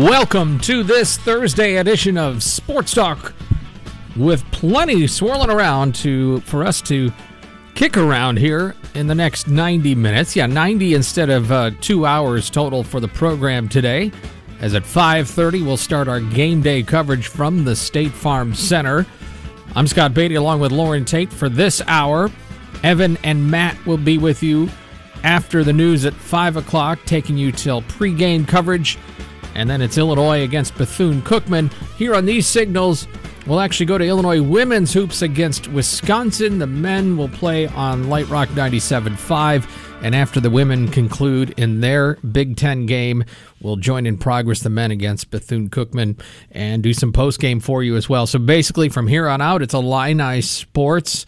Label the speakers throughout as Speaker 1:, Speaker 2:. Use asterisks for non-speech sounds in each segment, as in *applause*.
Speaker 1: Welcome to this Thursday edition of Sports Talk with plenty swirling around to for us to kick around here in the next 90 minutes. Yeah, 90 instead of uh, 2 hours total for the program today. As at 5:30 we'll start our game day coverage from the State Farm Center. I'm Scott Beatty along with Loren Tate for this hour. Evan and Matt will be with you after the news at 5 o'clock, taking you till pregame coverage and then it's Illinois against Bethune Cookman. Here on these signals, we'll actually go to Illinois women's hoops against Wisconsin. The men will play on Light Rock 97.5. And after the women conclude in their Big Ten game, we'll join in progress the men against Bethune Cookman and do some post game for you as well. So basically, from here on out, it's Illini sports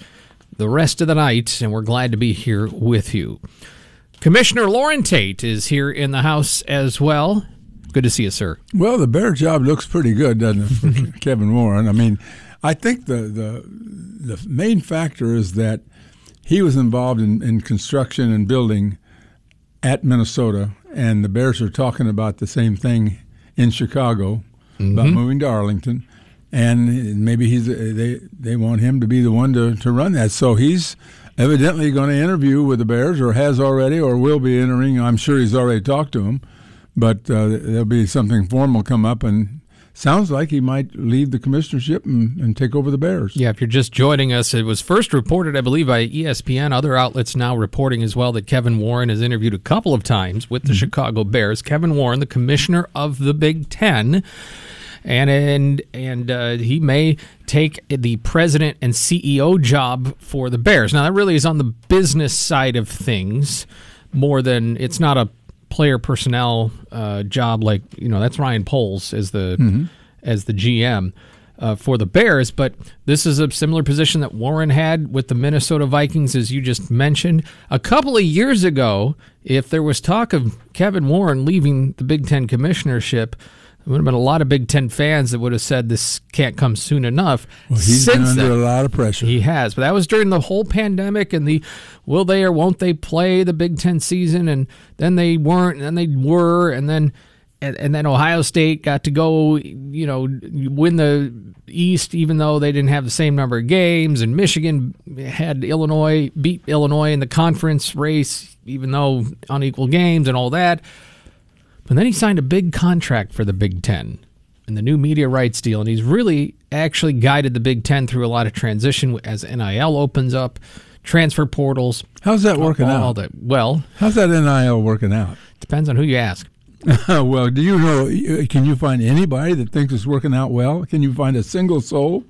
Speaker 1: the rest of the night, and we're glad to be here with you. Commissioner Loren Tate is here in the house as well. Good to see you, sir.
Speaker 2: Well, the bear job looks pretty good, doesn't it, for *laughs* Kevin Warren? I mean, I think the, the the main factor is that he was involved in, in construction and building at Minnesota, and the Bears are talking about the same thing in Chicago mm-hmm. about moving to Arlington, and maybe he's they they want him to be the one to, to run that. So he's evidently going to interview with the Bears, or has already, or will be entering. I'm sure he's already talked to them but uh, there'll be something formal come up and sounds like he might leave the commissionership and, and, take over the Bears.
Speaker 1: Yeah, if you're just joining us, it was first reported, I believe, by ESPN. Other outlets now reporting as well that Kevin Warren has interviewed a couple of times with the mm-hmm. Chicago Bears. Kevin Warren, the commissioner of the Big Ten. And and and uh, he may take the president and CEO job for the Bears. Now that really is on the business side of things more than it's not a player personnel uh, job like you know that's Ryan Poles as the mm-hmm. as the GM uh, for the Bears, but this is a similar position that Warren had with the Minnesota Vikings, as you just mentioned a couple of years ago. If there was talk of Kevin Warren leaving the Big Ten commissionership, there would have been a lot of Big Ten fans that would have said this can't come soon enough.
Speaker 2: Well, he's Since been under then, a lot of pressure.
Speaker 1: He has, but that was during the whole pandemic and the will they or won't they play the Big Ten season, and then they weren't, and then they were, and then and, and then Ohio State got to go, you know, win the East, even though they didn't have the same number of games, and Michigan had Illinois beat Illinois in the conference race, even though unequal games and all that. But then he signed a big contract for the Big Ten and the new media rights deal, and he's really actually guided the Big Ten through a lot of transition as NIL opens up, transfer portals.
Speaker 2: How's that working out?
Speaker 1: That. Well,
Speaker 2: how's that NIL working out?
Speaker 1: Depends on who you ask. *laughs*
Speaker 2: well, do you know? Can you find anybody that thinks it's working out well? Can you find a single soul?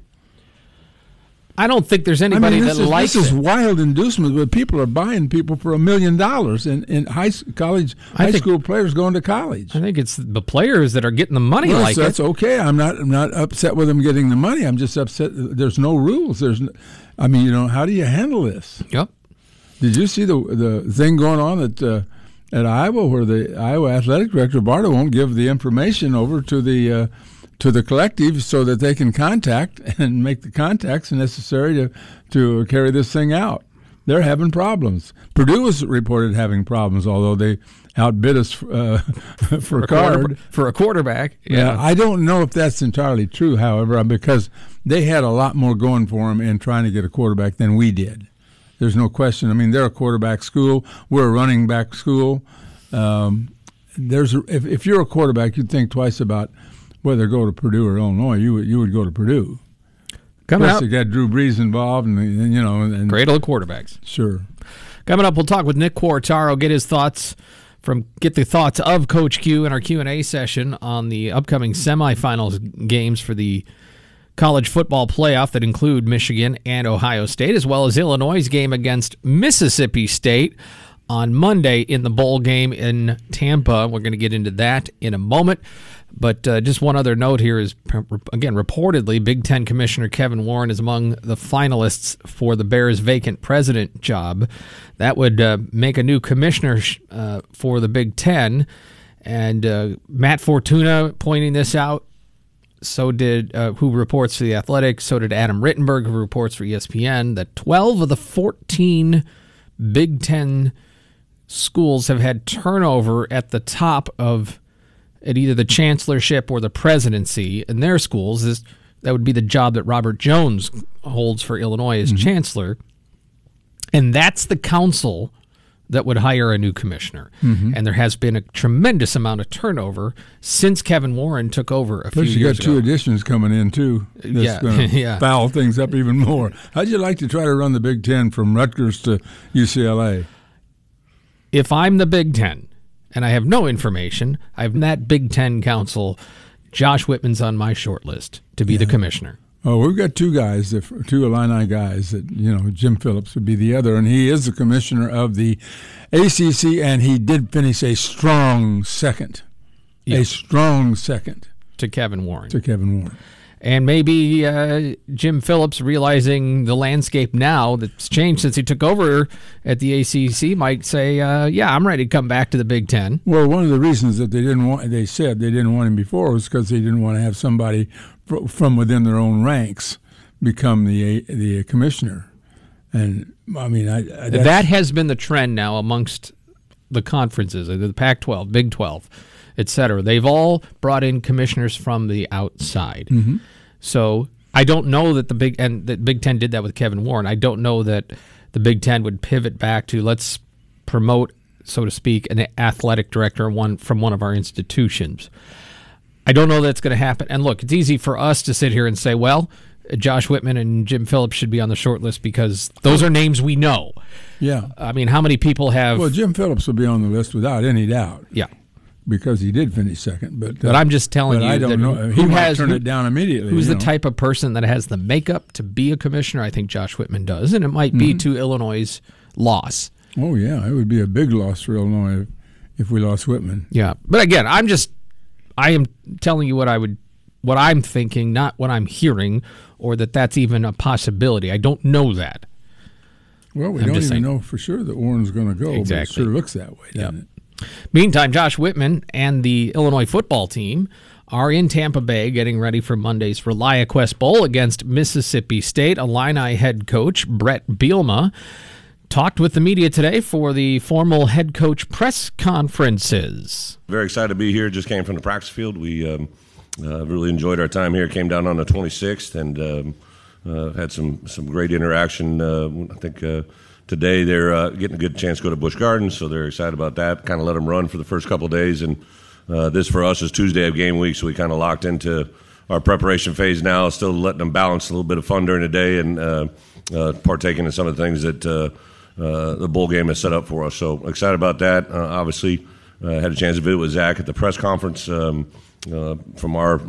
Speaker 1: I don't think there's anybody
Speaker 2: I mean,
Speaker 1: that
Speaker 2: is,
Speaker 1: likes
Speaker 2: this
Speaker 1: is
Speaker 2: wild inducement where people are buying people for a million dollars in, in high college high think, school players going to college.
Speaker 1: I think it's the players that are getting the money
Speaker 2: well,
Speaker 1: like
Speaker 2: That's
Speaker 1: it.
Speaker 2: okay. I'm not I'm not upset with them getting the money. I'm just upset there's no rules. There's no, I mean, you know, how do you handle this?
Speaker 1: Yep.
Speaker 2: Did you see the the thing going on at uh, at Iowa where the Iowa athletic director Barta won't give the information over to the uh, to the collective so that they can contact *laughs* and make the contacts necessary to, to carry this thing out. They're having problems. Purdue was reported having problems, although they outbid us uh, *laughs* for, for, a card
Speaker 1: for a quarterback.
Speaker 2: Yeah. yeah, I don't know if that's entirely true, however, because they had a lot more going for them in trying to get a quarterback than we did. There's no question. I mean, they're a quarterback school. We're a running back school. Um, there's if, if you're a quarterback, you'd think twice about whether go to Purdue or Illinois, you would, you would go to Purdue.
Speaker 1: Coming
Speaker 2: Plus,
Speaker 1: up,
Speaker 2: you got Drew Brees involved, and, and you know, and
Speaker 1: cradle of quarterbacks.
Speaker 2: sure.
Speaker 1: Coming up, we'll talk with Nick Quartaro, get his thoughts from get the thoughts of Coach Q in our Q and A session on the upcoming semifinals games for the college football playoff that include Michigan and Ohio State, as well as Illinois' game against Mississippi State on Monday in the bowl game in Tampa. We're going to get into that in a moment. But uh, just one other note here is again, reportedly, Big Ten Commissioner Kevin Warren is among the finalists for the Bears' vacant president job. That would uh, make a new commissioner uh, for the Big Ten. And uh, Matt Fortuna pointing this out. So did uh, who reports for the Athletic. So did Adam Rittenberg, who reports for ESPN. That 12 of the 14 Big Ten schools have had turnover at the top of at either the chancellorship or the presidency in their schools is that would be the job that Robert Jones holds for Illinois as mm-hmm. chancellor. And that's the council that would hire a new commissioner. Mm-hmm. And there has been a tremendous amount of turnover since Kevin Warren took over a
Speaker 2: Plus,
Speaker 1: few
Speaker 2: you
Speaker 1: years
Speaker 2: got two
Speaker 1: ago.
Speaker 2: additions coming in too. That's
Speaker 1: Yeah, uh,
Speaker 2: going *laughs* to
Speaker 1: yeah.
Speaker 2: foul things up even more. How'd you like to try to run the Big Ten from Rutgers to UCLA?
Speaker 1: if I'm the Big Ten and I have no information, I've that Big Ten council. Josh Whitman's on my short list to be the commissioner.
Speaker 2: Oh, we've got two guys, two Illini guys that you know. Jim Phillips would be the other, and he is the commissioner of the ACC, and he did finish a strong second,
Speaker 1: Yeah.
Speaker 2: a strong second
Speaker 1: to Kevin Warren.
Speaker 2: to Kevin Warren.
Speaker 1: And maybe uh, Jim Phillips, realizing the landscape now that's changed since he took over at the ACC, might say, uh, "Yeah, I'm ready to come back to the Big Ten.
Speaker 2: Well, one of the reasons that they didn't want, they said they didn't want him before was because they didn't want to have somebody fr- from within their own ranks become the the commissioner. And I mean, I, I
Speaker 1: That has been the trend now amongst the conferences, uh, the Pac-12, Big 12, et cetera. They've all brought in commissioners from the outside.
Speaker 2: Mm-hmm.
Speaker 1: So I don't know that the Big and that Big Ten did that with Kevin Warren. I don't know that the Big Ten would pivot back to let's promote, so to speak, an athletic director one from one of our institutions. I don't know that's going to happen. And look, it's easy for us to sit here and say, well, Josh Whitman and Jim Phillips should be on the short list because those are names we know.
Speaker 2: yeah.
Speaker 1: I mean, how many people have?
Speaker 2: Well, Jim Phillips will be on the list without any doubt
Speaker 1: yeah,
Speaker 2: because he did finish second. But
Speaker 1: but
Speaker 2: uh,
Speaker 1: I'm just telling you
Speaker 2: I don't
Speaker 1: that
Speaker 2: know.
Speaker 1: who
Speaker 2: He might
Speaker 1: has
Speaker 2: turn
Speaker 1: who-
Speaker 2: it down immediately.
Speaker 1: Who's the
Speaker 2: know.
Speaker 1: type of person that has the makeup to be a commissioner? I think Josh Whitman does, and it might
Speaker 2: Mm-hmm.
Speaker 1: be to Illinois' loss.
Speaker 2: Oh yeah, it would be a big loss for Illinois if, if we lost Whitman.
Speaker 1: Yeah, but again, I'm just I am telling you what I would what I'm thinking, not what I'm hearing, or that that's even a possibility. I don't know that.
Speaker 2: Well, we
Speaker 1: I'm
Speaker 2: don't even
Speaker 1: saying.
Speaker 2: know for sure that Warren's going to go.
Speaker 1: Exactly.
Speaker 2: But it sure looks that way, doesn't it?
Speaker 1: Meantime, Josh Whitman and the Illinois football team are in Tampa Bay getting ready for Monday's ReliaQuest Bowl against Mississippi State. Illini head coach Bret Bielema talked with the media today for the formal head coach press conferences.
Speaker 3: Very excited to be here. Just came from the practice field. We um, uh, really enjoyed our time here. Came down on the 26th and um, uh, had some some great interaction. Uh, I think uh, today they're uh, getting a good chance to go to Busch Gardens, so they're excited about that. Kind of let them run for the first couple days, and uh, this for us is Tuesday of game week, so we kind of locked into our preparation phase now. Still letting them balance a little bit of fun during the day and uh, uh, partaking in some of the things that. Uh, uh, the bowl game has set up for us. So excited about that. Obviously, had a chance to visit with Zach at the press conference um, from our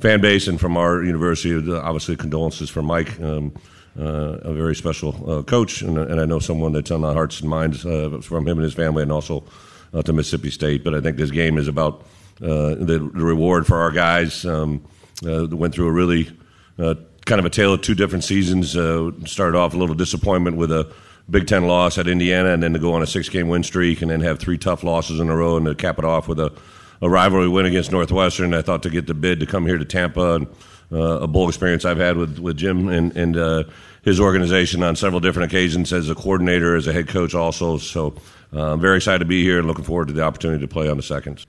Speaker 3: fan base and from our university. Obviously, condolences for Mike, um, uh, a very special uh, coach, and, and I know someone that's on the hearts and minds uh, from him and his family, and also uh, to Mississippi State. But I think this game is about uh, the, the reward for our guys. Um, uh, went through a really kind of a tale of two different seasons. Started off a little disappointment with a Big Ten loss at Indiana, and then to go on a six-game win streak, and then have three tough losses in a row, and to cap it off with a, a rivalry win against Northwestern. I thought to get the bid to come here to Tampa, and a bowl experience I've had with with Jim and and uh, his organization on several different occasions as a coordinator, as a head coach, also. So uh, I'm very excited to be here, and looking forward to the opportunity to play on the seconds.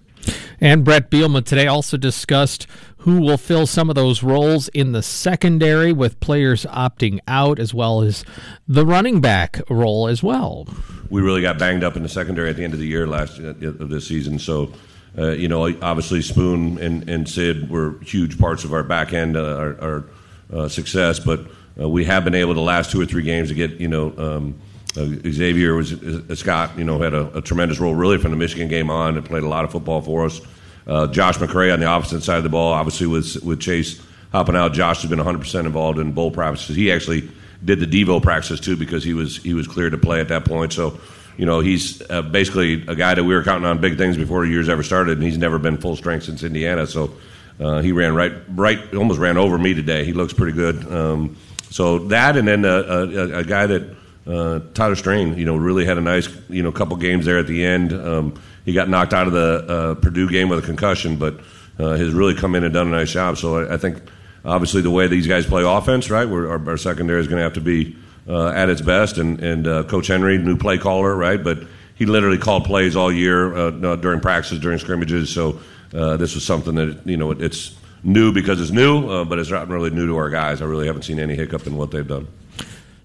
Speaker 1: And Bret Bielema today also discussed who will fill some of those roles in the secondary with players opting out, as well as the running back role as well.
Speaker 3: we really got banged up in the secondary at the end of the year last uh, of this season. So, uh, you know, obviously Spoon and, and Sid were huge parts of our back end, uh, our, our uh, success, but uh, we have been able the last two or three games to get you know. Um, uh, Xavier was uh, Scott, you know, had a, a, tremendous role really from the Michigan game on and played a lot of football for us. Uh, Josh McCray on the opposite side of the ball, obviously with with Chase hopping out. Josh has been 100 percent involved in bowl practices. He actually did the Devo practices too because he was he was clear to play at that point. So, you know, he's uh, basically a guy that we were counting on big things before the years ever started, and he's never been full strength since Indiana. So. Uh, he ran right, right, almost ran over me today. He looks pretty good. Um, so that, and then a, a, a guy that uh, Tyler Strain, you know, really had a nice, you know, couple games there at the end. Um, he got knocked out of the uh, Purdue game with a concussion, but uh, has really come in and done a nice job. So I, I think, obviously, the way these guys play offense, right, our, our, secondary is going to have to be uh, at its best. And, and uh, Coach Henry, new play caller, right, but he literally called plays all year uh, during practices, during scrimmages. So this was something that you know it's new because it's new, but it's not really new to our guys. I really haven't seen any hiccup in what they've done.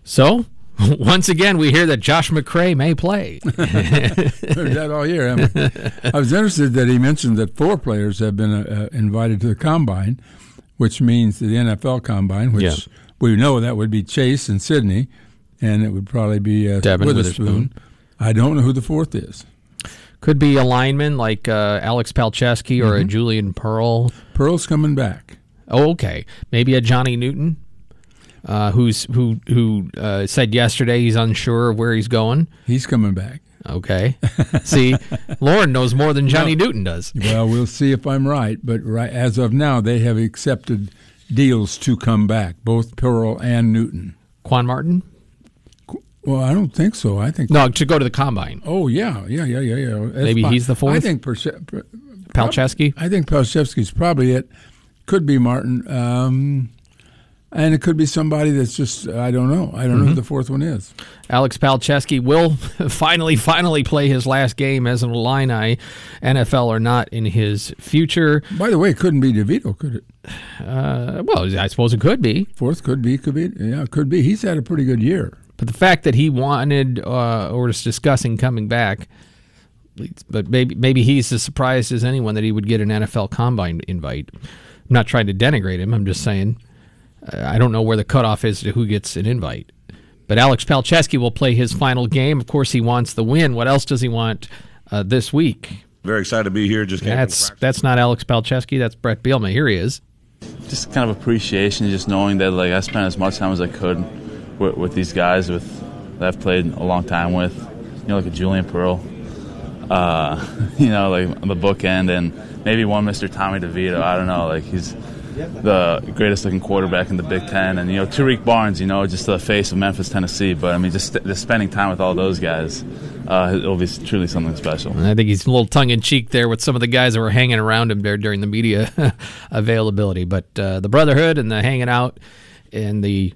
Speaker 1: So *laughs* once again, we hear that Josh McCray may play. *laughs* *laughs*
Speaker 2: Heard that all year. I, I was interested that he mentioned that four players have been uh, invited to the combine, which means the NFL combine, which yeah. We know that would be Chase and Sydney, and it would probably be uh,
Speaker 1: Devin
Speaker 2: Witherspoon. Witherspoon. I don't know who the fourth is.
Speaker 1: Could be a lineman like uh, Alex Palczewski or mm-hmm. a Julian Pearl.
Speaker 2: Pearl's coming back.
Speaker 1: Oh, okay. Maybe a Johnny Newton uh, who's who who uh, said yesterday he's unsure of where he's going.
Speaker 2: He's coming back.
Speaker 1: Okay. see, *laughs* Loren knows more than Johnny Newton does.
Speaker 2: well, we'll see if I'm right, but right as of now, they have accepted deals to come back, both Pearl and Newton.
Speaker 1: Quan Martin.
Speaker 2: Well, I don't think so. I think
Speaker 1: no to go to the combine.
Speaker 2: Oh yeah, yeah, yeah, yeah, yeah.
Speaker 1: That's Maybe fine. he's the fourth. I
Speaker 2: think
Speaker 1: Perse- Palczewski.
Speaker 2: I think Palczewski's probably it. Could be Martin. Um, and it could be somebody that's just, I don't know. I don't mm-hmm. know who mm-hmm. the fourth one is.
Speaker 1: Alex Palczewski will *laughs* finally, finally play his last game as an Illini, NFL or not, in his future.
Speaker 2: By the way, it couldn't be DeVito, could it?
Speaker 1: Uh, well, I suppose it could be.
Speaker 2: Fourth could be, could be. Yeah, could be. He's had a pretty good year.
Speaker 1: But the fact that he wanted uh, or was discussing coming back, but maybe maybe he's as surprised as anyone that he would get an NFL Combine invite. I'm not trying to denigrate him. I'm just saying I don't know where the cutoff is to who gets an invite. But Alex Palczewski will play his final game. Of course, he wants the win. What else does he want uh, this week?
Speaker 3: Very excited to be here. Just
Speaker 1: that's that's not Alex Palczewski. That's Bret Bielema. Here he is.
Speaker 4: Just kind of appreciation, just knowing that like I spent as much time as I could with, with these guys with that I've played a long time with. You know, like a Julian Pearl. Uh, *laughs* you know, like the bookend, and maybe one Mr. Tommy DeVito. I don't know. Like he's the greatest looking quarterback in the Big Ten, and you know Tarique Barnes, you know, just the face of Memphis, Tennessee. But I mean, just, just spending time with all those guys, uh, it'll be truly something special.
Speaker 1: I think he's a little tongue in cheek there with some of the guys that were hanging around him there during the media *laughs* availability. But uh, the brotherhood and the hanging out and the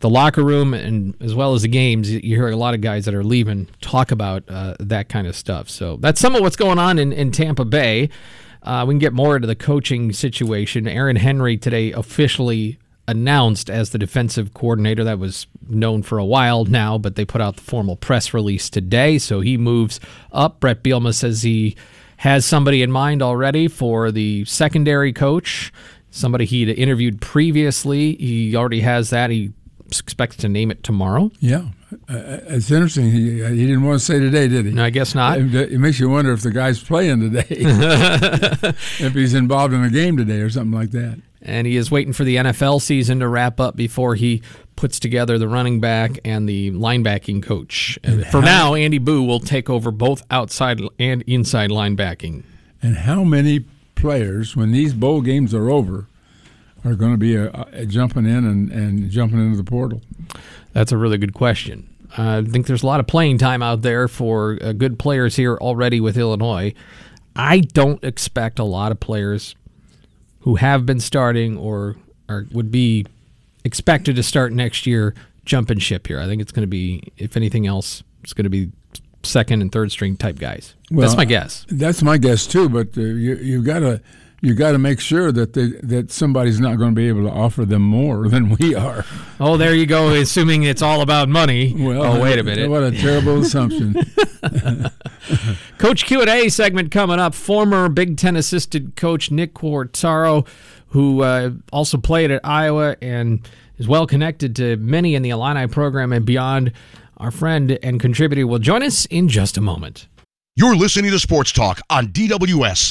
Speaker 1: the locker room and as well as the games, you hear a lot of guys that are leaving talk about uh, that kind of stuff. So that's some of what's going on in, in Tampa Bay. Uh, we can get more into the coaching situation. Aaron Henry today officially announced as the defensive coordinator. That was known for a while now, but they put out the formal press release today. So he moves up. Bret Bielema says he has somebody in mind already for the secondary coach, somebody he'd interviewed previously. He already has that. He expects to name it tomorrow.
Speaker 2: Yeah. Uh, it's interesting. He, he didn't want to say today, did he?
Speaker 1: No, I guess not.
Speaker 2: It, it makes you wonder if the guy's playing today, *laughs* *laughs* if he's involved in a game today or something like that.
Speaker 1: And he is waiting for the NFL season to wrap up before he puts together the running back and the linebacking coach. And for now, Andy Buh will take over both outside and inside linebacking.
Speaker 2: And how many players, when these bowl games are over, are going to be a, uh, a jumping in and, and jumping into the portal?
Speaker 1: That's a really good question. I think there's a lot of playing time out there for uh, good players here already with Illinois. I don't expect a lot of players who have been starting or are, would be expected to start next year jumping ship here. I think it's going to be, if anything else, it's going to be second and third string type guys. Well, that's my guess.
Speaker 2: That's my guess too. But uh, you, you've got to you got to make sure that they, that somebody's not going to be able to offer them more *laughs* than we are.
Speaker 1: Oh, there you go. Assuming it's all about money. Well, oh, wait a minute.
Speaker 2: What a terrible assumption. *laughs* *laughs*
Speaker 1: coach Q and A segment coming up. Former Big Ten assistant coach Nick Quartaro, who uh, also played at Iowa and is well connected to many in the Illini program and beyond. Our friend and contributor will join us in just a moment.
Speaker 5: You're listening to Sports Talk on DWS.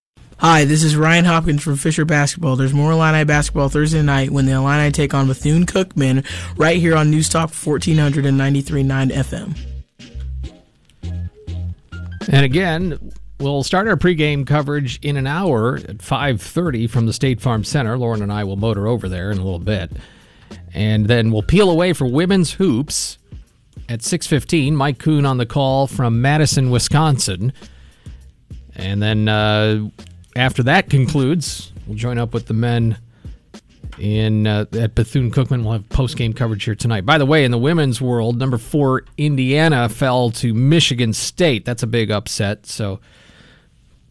Speaker 6: Hi, this is Ryan Hopkins from Fisher Basketball. There's more Illini basketball Thursday night when the Illini take on Bethune Cookman right here on News Talk 1493.9 FM.
Speaker 1: And again, we'll start our pregame coverage in an hour at 5:30 from the State Farm Center. Loren and I will motor over there in a little bit. And then we'll peel away for women's hoops at 6:15. Mike Kuhn on the call from Madison, Wisconsin. And then uh, after that concludes, we'll join up with the men in uh, at Bethune Cookman. We'll have post game coverage here tonight. By the way, in the women's world, number four Indiana fell to Michigan State. That's a big upset. So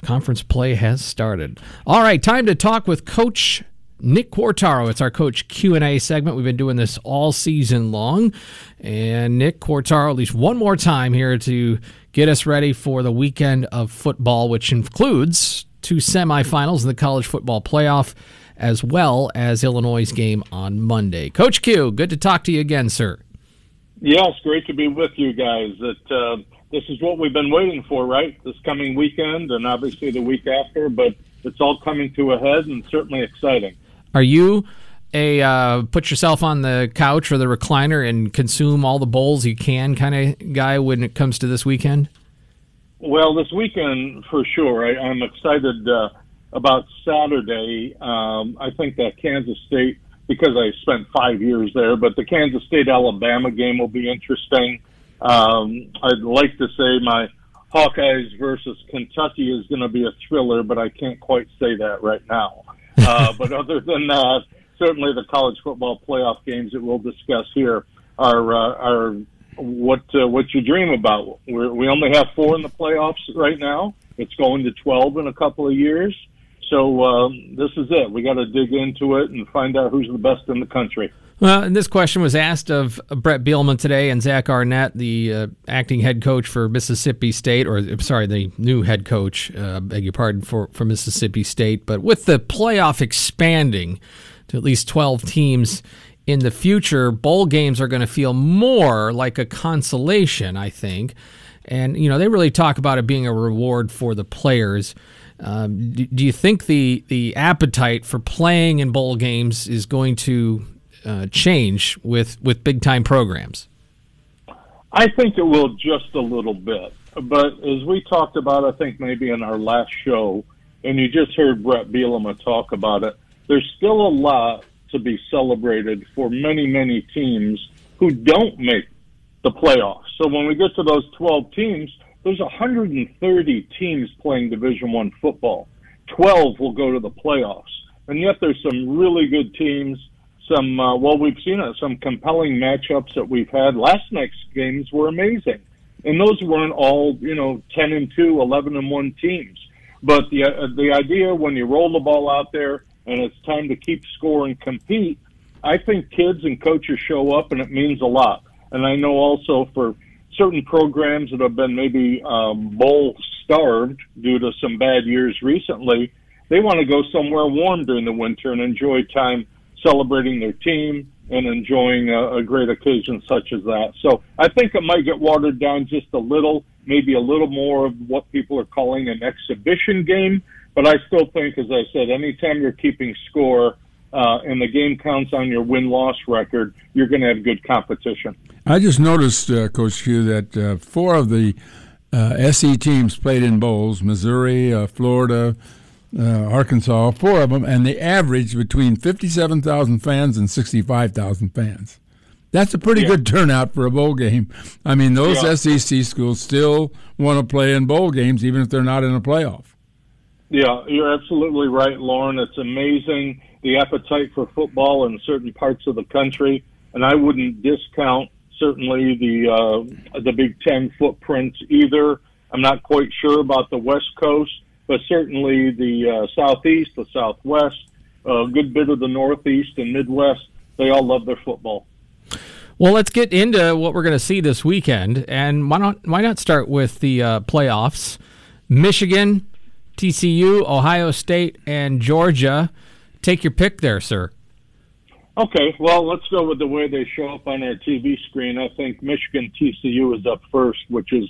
Speaker 1: conference play has started. All right, time to talk with Coach Nick Quartaro. It's our Coach Q and A segment. We've been doing this all season long, and Nick Quartaro, at least one more time here to get us ready for the weekend of football, which includes two semifinals in the college football playoff as well as Illinois' game on Monday. Coach Q, good to talk to you again, sir.
Speaker 7: Yes, great to be with you guys. That uh, this is what we've been waiting for, right? This coming weekend and obviously the week after, but it's all coming to a head and certainly exciting.
Speaker 1: Are you a uh, put yourself on the couch or the recliner and consume all the bowls you can kind of guy when it comes to this weekend?
Speaker 7: Well, this weekend for sure. I, I'm excited. Uh, about Saturday. Um, I think that Kansas State, because I spent five years there, but the Kansas State Alabama game will be interesting. Um, I'd like to say my Hawkeyes versus Kentucky is going to be a thriller, but I can't quite say that right now. *laughs* Uh, but other than that, certainly the college football playoff games that we'll discuss here are uh, are what uh, what you dream about. We're, we only have four in the playoffs right now. It's going to twelve in a couple of years. So um, this is it. We got to dig into it and find out who's the best in the country.
Speaker 1: Well, and this question was asked of Bret Bielema today and Zach Arnett, the uh, acting head coach for Mississippi State, or sorry, the new head coach, uh, beg your pardon, for, for Mississippi State. But with the playoff expanding to at least 12 teams in the future, bowl games are going to feel more like a consolation, I think. And, you know, they really talk about it being a reward for the players. Um, do, do, you think the the appetite for playing in bowl games is going to uh, change with with big time programs?
Speaker 7: I think it will just a little bit, but as we talked about, I think maybe in our last show, and you just heard Bret Bielema talk about it. There's still a lot to be celebrated for many many teams who don't make the playoffs. So when we get to those 12 teams there's 130 teams playing Division One football. 12 will go to the playoffs, and yet there's some really good teams. Some uh, well, we've seen it. Some compelling matchups that we've had. Last night's games were amazing, and those weren't all you know 10 and 2, 11 and 1 teams. But the uh, the idea when you roll the ball out there and it's time to keep score and compete, I think kids and coaches show up, and it means a lot. And I know also for certain programs that have been maybe um, bowl starved due to some bad years recently, they want to go somewhere warm during the winter and enjoy time celebrating their team and enjoying a, a great occasion such as that. So I think it might get watered down just a little, maybe a little more of what people are calling an exhibition game. But I still think, as I said, anytime you're keeping score uh, and the game counts on your win loss record, you're going to have good competition.
Speaker 2: I just noticed, uh, Coach Q, that uh, four of the uh, SE teams played in bowls Missouri, uh, Florida, uh, Arkansas, four of them, and the average between 57,000 fans and 65,000 fans. That's a pretty yeah. good turnout for a bowl game. I mean, those yeah. SEC schools still want to play in bowl games, even if they're not in a playoff.
Speaker 7: Yeah, you're absolutely right, Loren. It's amazing the appetite for football in certain parts of the country, and I wouldn't discount certainly the uh, the Big Ten footprint either. I'm not quite sure about the West Coast, but certainly the uh, Southeast, the Southwest, a good bit of the Northeast and Midwest. They all love their football.
Speaker 1: Well, let's get into what we're going to see this weekend, and why not? Why not start with the uh, playoffs? Michigan, TCU, Ohio State, and Georgia. Take your pick there, sir.
Speaker 7: Okay, well, let's go with the way they show up on our TV screen. I think Michigan TCU is up first, which is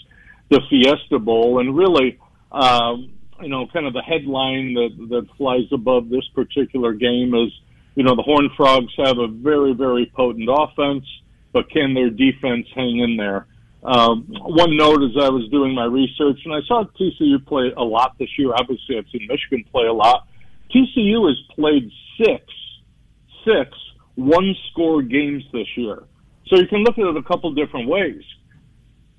Speaker 7: the Fiesta Bowl, and really, um, you know, kind of the headline that that flies above this particular game is, you know, the Horned Frogs have a very very potent offense, but can their defense hang in there? Um, one note as I was doing my research, and I saw TCU play a lot this year. Obviously, I've seen Michigan play a lot. TCU has played six, six one score games this year. So you can look at it a couple different ways.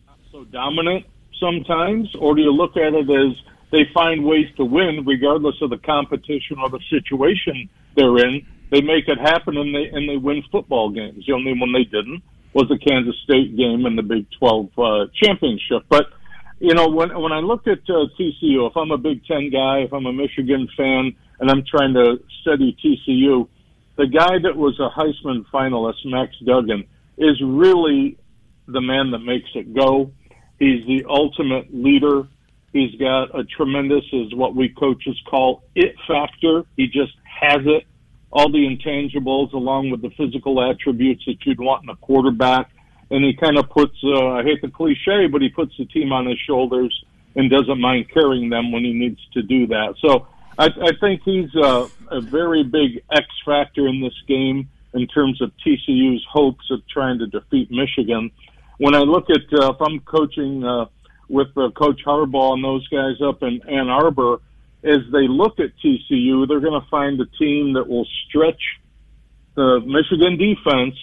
Speaker 7: Not so dominant sometimes, or do you look at it as they find ways to win regardless of the competition or the situation they're in? They make it happen and they and they win football games. The only one they didn't was the Kansas State game in the Big 12 uh, championship. But you know, when when I look at uh, TCU, if I'm a Big Ten guy, if I'm a Michigan fan, and I'm trying to study TCU, the guy that was a Heisman finalist, Max Duggan, is really the man that makes it go. He's the ultimate leader. He's got a tremendous, is what we coaches call it factor. He just has it. All the intangibles along with the physical attributes that you'd want in a quarterback. And he kind of puts, uh, I hate the cliche, but he puts the team on his shoulders and doesn't mind carrying them when he needs to do that. So I, I think he's a, a very big X factor in this game in terms of TCU's hopes of trying to defeat Michigan. When I look at uh, if I'm coaching uh, with uh, Coach Harbaugh and those guys up in Ann Arbor, as they look at TCU, they're going to find a team that will stretch the Michigan defense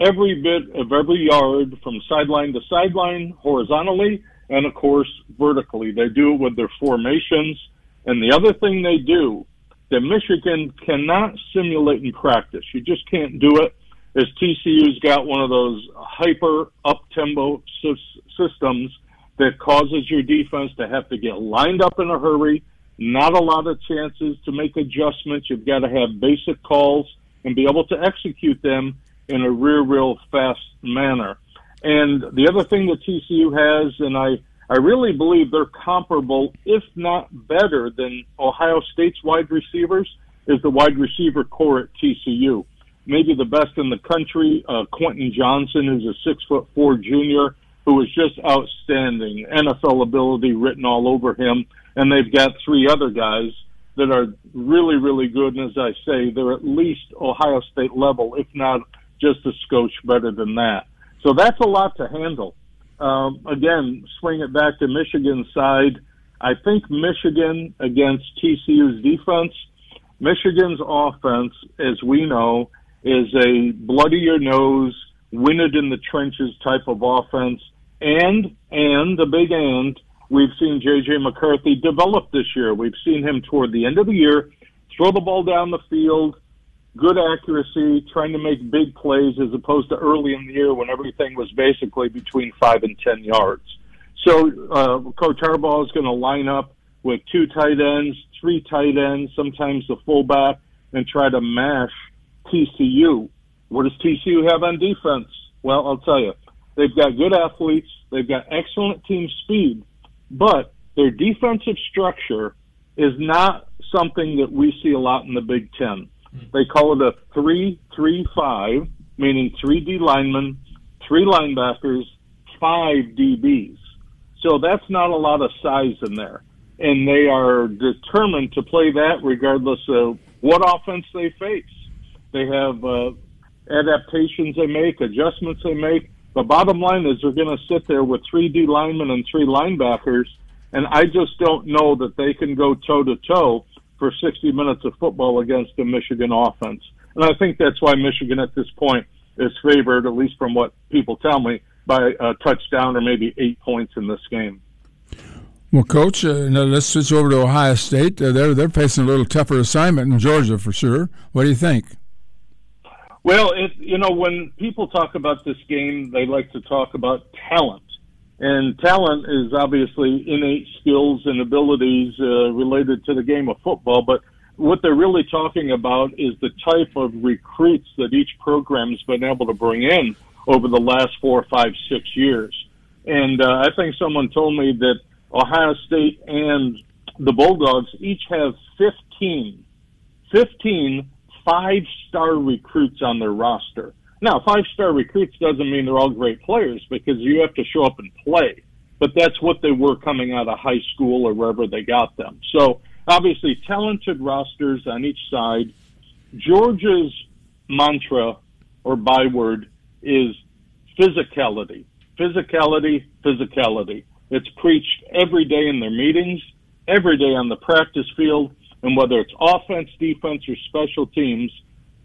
Speaker 7: every bit of every yard from sideline to sideline horizontally and of course vertically. They do it with their formations and the other thing they do that Michigan cannot simulate in practice, you just can't do it, is TCU's got one of those hyper up tempo systems that causes your defense to have to get lined up in a hurry, not a lot of chances to make adjustments. You've got to have basic calls and be able to execute them in a real, real fast manner. And the other thing that TCU has, and I I really believe they're comparable, if not better, than Ohio State's wide receivers, is the wide receiver core at TCU. Maybe the best in the country. Uh, Quentin Johnston, who's a six foot four junior, who is just outstanding. NFL ability written all over him. And they've got three other guys that are really, really good. And as I say, they're at least Ohio State level, if not just a scotch better than that. So that's a lot to handle um, again, swing it back to Michigan's side. I think Michigan against TCU's defense, Michigan's offense, as we know, is a bloody your nose, win it in the trenches type of offense. And, and, the big and, we've seen J.J. McCarthy develop this year. We've seen him toward the end of the year throw the ball down the field, good accuracy, trying to make big plays as opposed to early in the year when everything was basically between five and ten yards. So uh, Coach Harbaugh is going to line up with two tight ends, three tight ends, sometimes the fullback, and try to mash TCU. What does TCU have on defense? Well, I'll tell you, they've got good athletes, they've got excellent team speed, but their defensive structure is not something that we see a lot in the Big Ten. They call it a three-three-five, meaning three D linemen, three linebackers, five DBs. So that's not a lot of size in there. And they are determined to play that regardless of what offense they face. They have uh, adaptations they make, adjustments they make. The bottom line is they're going to sit there with three D linemen and three linebackers, and I just don't know that they can go toe to toe for 60 minutes of football against the Michigan offense. And I think that's why Michigan at this point is favored, at least from what people tell me, by a touchdown or maybe eight points in this game.
Speaker 2: Well, Coach, uh, let's switch over to Ohio State. Uh, they're they're facing a little tougher assignment in Georgia for sure. What do you think?
Speaker 7: Well, it, you know, when people talk about this game, they like to talk about talent. And talent is obviously innate skills and abilities uh, related to the game of football. But what they're really talking about is the type of recruits that each program's been able to bring in over the last four, five, six years. And uh, I think someone told me that Ohio State and the Bulldogs each have 15, 15 five star recruits on their roster. Now, five star recruits doesn't mean they're all great players because you have to show up and play. But that's what they were coming out of high school or wherever they got them. So obviously talented rosters on each side. Georgia's mantra or byword is physicality. Physicality, physicality. It's preached every day in their meetings, every day on the practice field, and whether it's offense, defense, or special teams,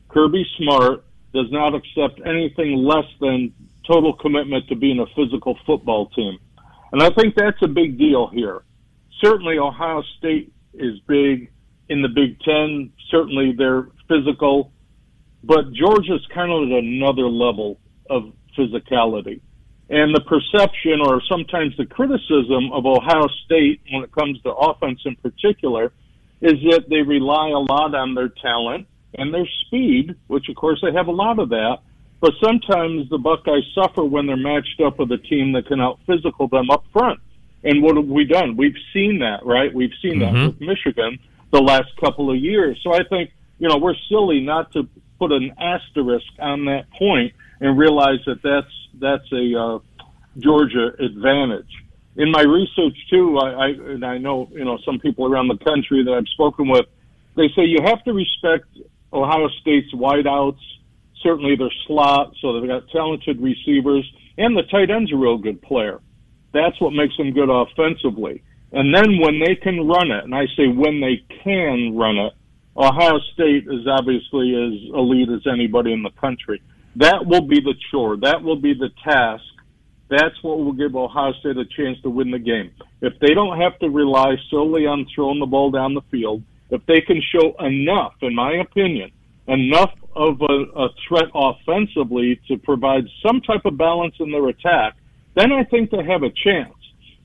Speaker 7: Kirby Smart does not accept anything less than total commitment to being a physical football team. And I think that's a big deal here. Certainly, Ohio State is big in the Big Ten. Certainly, they're physical, but Georgia's kind of at another level of physicality. And the perception, or sometimes the criticism of Ohio State when it comes to offense in particular, is that they rely a lot on their talent and their speed, which of course they have a lot of that. But sometimes the Buckeyes suffer when they're matched up with a team that can out physical them up front. And what have we done? We've seen that, right? We've seen mm-hmm. that with Michigan the last couple of years. So I think, you know, we're silly not to put an asterisk on that point and realize that that's, that's a, uh, Georgia advantage in my research too, I, I and I know you know some people around the country that I've spoken with, they say you have to respect Ohio State's wideouts. Certainly, their slot, so they've got talented receivers, and the tight end's a real good player. That's what makes them good offensively. And then when they can run it, and I say when they can run it, Ohio State is obviously as elite as anybody in the country. That will be the chore. That will be the task that's what will give Ohio State a chance to win the game. If they don't have to rely solely on throwing the ball down the field, if they can show enough, in my opinion, enough of a, a threat offensively to provide some type of balance in their attack, then I think they have a chance.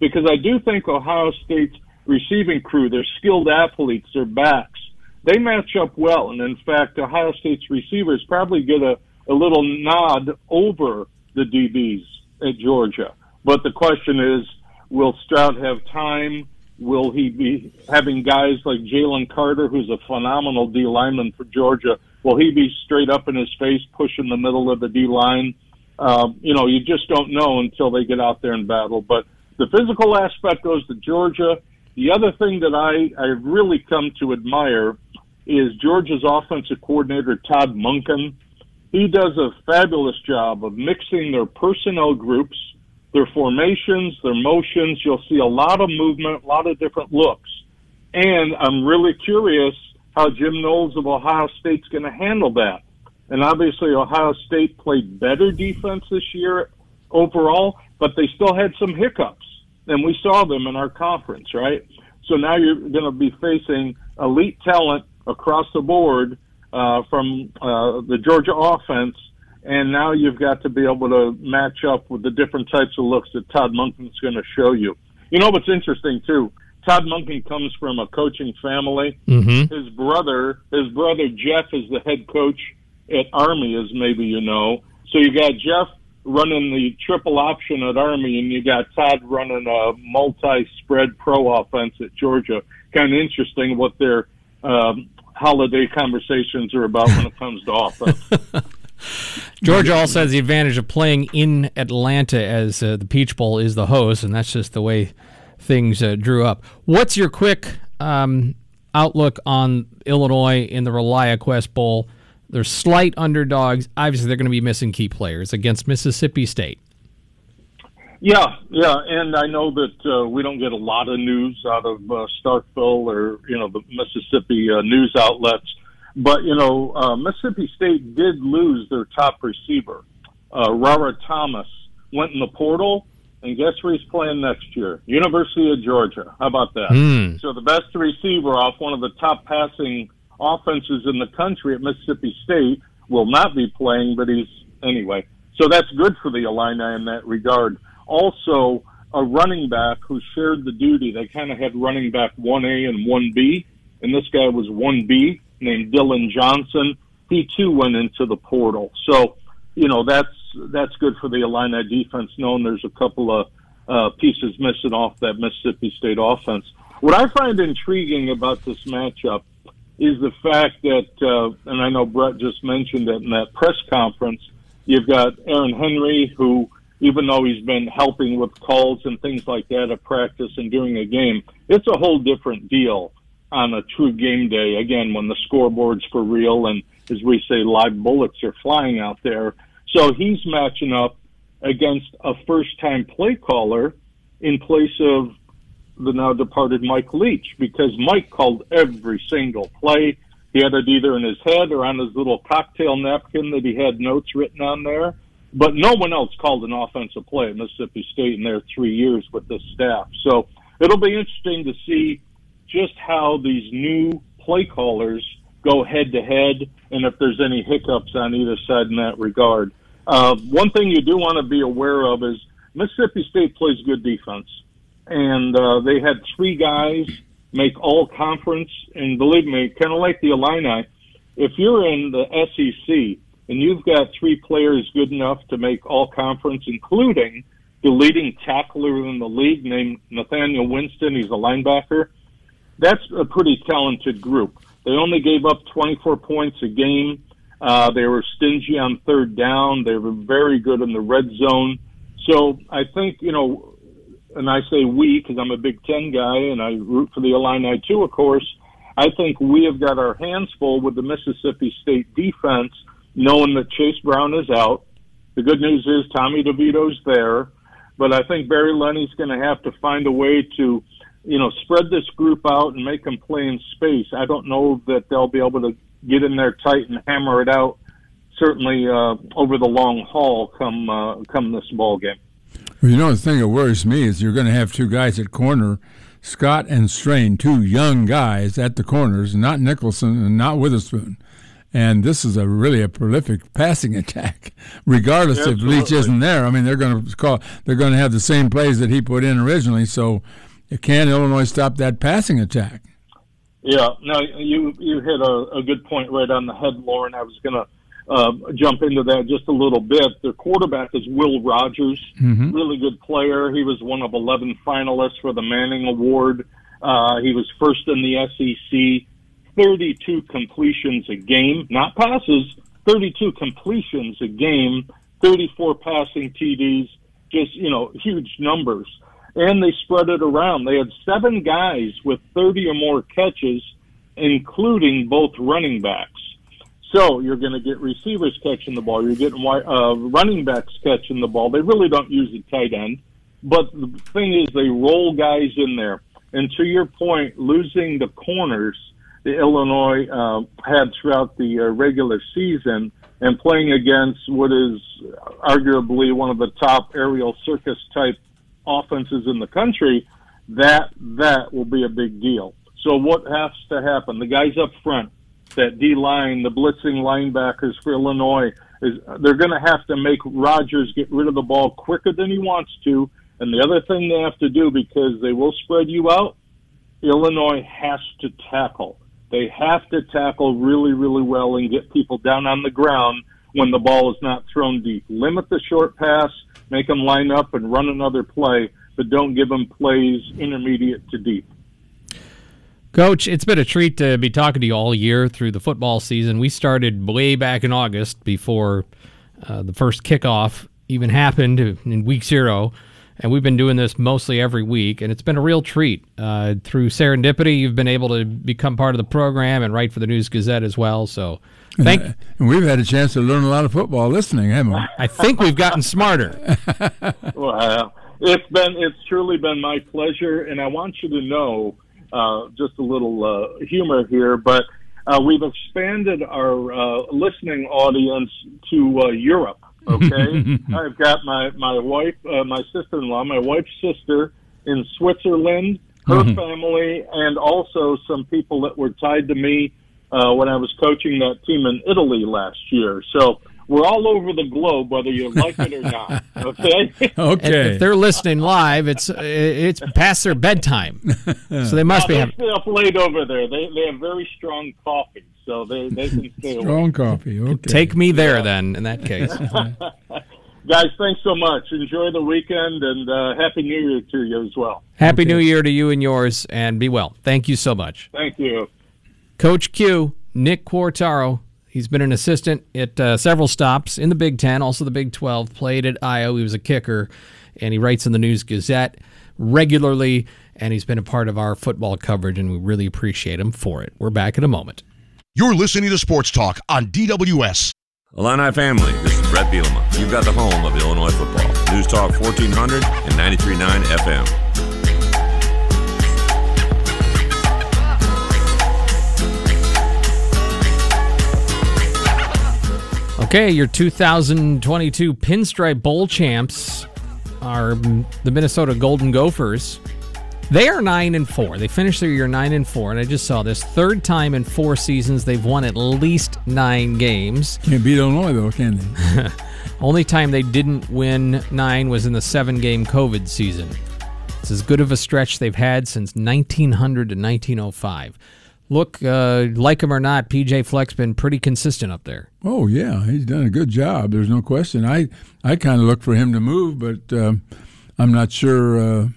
Speaker 7: Because I do think Ohio State's receiving crew, their skilled athletes, their backs, they match up well. And in fact, Ohio State's receivers probably get a, a little nod over the DBs at Georgia. But the question is, will Stroud have time? Will he be having guys like Jalen Carter, who's a phenomenal D lineman for Georgia? Will he be straight up in his face, pushing the middle of the D line? Um, you know, you just don't know until they get out there and battle. But the physical aspect goes to Georgia. The other thing that I, I really come to admire is Georgia's offensive coordinator, Todd Monken he does a fabulous job of mixing their personnel groups, their formations, their motions. You'll see a lot of movement, a lot of different looks. And I'm really curious how Jim Knowles of Ohio State's going to handle that. And obviously, Ohio State played better defense this year overall, but they still had some hiccups. And we saw them in our conference, right? So now you're going to be facing elite talent across the board uh, from uh, the Georgia offense, and now you've got to be able to match up with the different types of looks that Todd Monken's going to show you. You know what's interesting too? Todd Monken comes from a coaching family.
Speaker 1: Mm-hmm.
Speaker 7: His brother, his brother Jeff, is the head coach at Army, as maybe you know. So you got Jeff running the triple option at Army, and you got Todd running a multi-spread pro offense at Georgia. Kind of interesting what their um, holiday conversations are about when it comes to offense. *laughs*
Speaker 1: Georgia also has the advantage of playing in Atlanta as uh, the Peach Bowl is the host, and that's just the way things uh, drew up. What's your quick um, outlook on Illinois in the ReliaQuest Bowl? They're slight underdogs. Obviously, they're going to be missing key players against Mississippi State.
Speaker 7: Yeah, yeah, and I know that uh, we don't get a lot of news out of uh, Starkville or you know the Mississippi uh, news outlets, but you know uh, Mississippi State did lose their top receiver. Uh, Rara Thomas went in the portal, And guess where he's playing next year? University of Georgia. How about that?
Speaker 1: Hmm.
Speaker 7: So the best receiver off one of the top passing offenses in the country at Mississippi State will not be playing, but he's anyway. So that's good for the Illini in that regard. Also, a running back who shared the duty. They kind of had running back 1A and 1B, and this guy was 1B named Dillon Johnson. He too went into the portal. So, you know, that's that's good for the Illini defense, knowing there's a couple of uh, pieces missing off that Mississippi State offense. What I find intriguing about this matchup is the fact that, uh, and I know Bret just mentioned it in that press conference, you've got Aaron Henry, who, even though he's been helping with calls and things like that at practice and during a game, it's a whole different deal on a true game day. Again, when the scoreboard's for real and, as we say, live bullets are flying out there. So he's matching up against a first time play caller in place of the now departed Mike Leach because Mike called every single play. He had it either in his head or on his little cocktail napkin that he had notes written on there. But no one else called an offensive play at Mississippi State in their three years with this staff. So it'll be interesting to see just how these new play callers go head to head and if there's any hiccups on either side in that regard. Uh, one thing you do want to be aware of is Mississippi State plays good defense and uh, they had three guys make all conference. And believe me, kind of like the Illini, if you're in the SEC and you've got three players good enough to make all conference, including the leading tackler in the league named Nathaniel Watson, he's a linebacker. That's a pretty talented group. They only gave up 24 points a game. Uh, they were stingy on third down. They were very good in the red zone. So I think, you know, and I say we because I'm a Big Ten guy and I root for the Illini too, of course. I think we have got our hands full with the Mississippi State defense, knowing that Chase Brown is out. The good news is Tommy DeVito's there, but I think Barry Lunney's going to have to find a way to, you know, spread this group out and make them play in space. I don't know that they'll be able to get in there tight and hammer it out. Certainly uh, over the long haul, come uh, come this ball game.
Speaker 2: Well, you know, the thing that worries me is you're going to have two guys at corner, Scott and Strain, two young guys at the corners, not Nicholson and not Witherspoon. And this is a really a prolific passing *laughs* attack, regardless
Speaker 7: Absolutely.
Speaker 2: if Leach isn't there. I mean, they're going to call, they're going to have the same plays that he put in originally. So, can Illinois stop that passing attack?
Speaker 7: Yeah, no, you you hit a, a good point right on the head, Loren. I was going to uh, jump into that just a little bit. Their quarterback is Will Rogers, really good player. He was one of 11 finalists for the Manning Award. Uh, he was first in the SEC, 32 completions a game, not passes, 32 completions a game, 34 passing TDs, just, you know, huge numbers. And they spread it around. They had seven guys with 30 or more catches, including both running backs. So you're going to get receivers catching the ball. You're getting uh, running backs catching the ball. They really don't use a tight end, but the thing is, they roll guys in there. And to your point, losing the corners that Illinois uh, had throughout the uh, regular season and playing against what is arguably one of the top aerial circus type offenses in the country, that that will be a big deal. So what has to happen? The guys up front, that D line, the blitzing linebackers for Illinois, is they're going to have to make Rogers get rid of the ball quicker than he wants to. And the other thing they have to do, because they will spread you out, Illinois has to tackle. They have to tackle really, really well and get people down on the ground when the ball is not thrown deep. Limit the short pass, make them line up and run another play, but don't give them plays intermediate to deep.
Speaker 1: Coach, it's been a treat to be talking to you all year through the football season. We started way back in August before uh, the first kickoff even happened in week zero. And we've been doing this mostly every week, and it's been a real treat. Uh, through serendipity, you've been able to become part of the program and write for the News Gazette as well. So, thank.
Speaker 2: And we've had a chance to learn a lot of football listening, haven't we?
Speaker 1: I think we've gotten smarter. *laughs*
Speaker 7: Well, it's been it's truly been my pleasure, and I want you to know uh, just a little uh, humor here, but uh, we've expanded our uh, listening audience to uh, Europe. Okay, *laughs* I've got my my wife, uh, my sister-in-law, my wife's sister in Switzerland, her family, and also some people that were tied to me uh, when I was coaching that team in Italy last year. So we're all over the globe, whether you like it or not. *laughs* Okay.
Speaker 1: And
Speaker 2: Okay.
Speaker 1: if they're listening live, it's it's past their bedtime, so they must be
Speaker 7: they
Speaker 1: having.
Speaker 7: stay up late over there. They they have very strong coffee, so they they can stay awake.
Speaker 2: Strong coffee. Okay.
Speaker 1: Take me there then. In that case, *laughs*
Speaker 7: Guys, thanks so much. Enjoy the weekend and uh, happy New Year to you as well.
Speaker 1: happy New Year to you and yours, and be well. Thank you so much,
Speaker 7: Thank you.
Speaker 1: Coach Q, Nick Quartaro. He's been an assistant at uh, several stops in the Big Ten, also the Big Twelve. Played at Iowa. He was a kicker, and he writes in the News Gazette regularly. And he's been a part of our football coverage, and we really appreciate him for it. We're back in a moment.
Speaker 5: You're listening to Sports Talk on DWS.
Speaker 3: Illini family, this is Bret Bielema. You've got the home of Illinois football. News Talk 1400 and 93.9 FM.
Speaker 1: Okay, your 2022 Pinstripe Bowl champs are the Minnesota Golden Gophers. They are nine and four. They finished their year nine and four, and I just saw this third time in four seasons they've won at least nine games.
Speaker 2: Can't beat Illinois though, can they? *laughs*
Speaker 1: Only time they didn't win nine was in the seven-game COVID season. It's as good of a stretch they've had since 1900 to 1905. Look, uh, like him or not, PJ Fleck's been pretty consistent up there.
Speaker 2: Oh yeah, he's done a good job. There's no question. I I kind of look for him to move, but um, I'm not sure. Uh,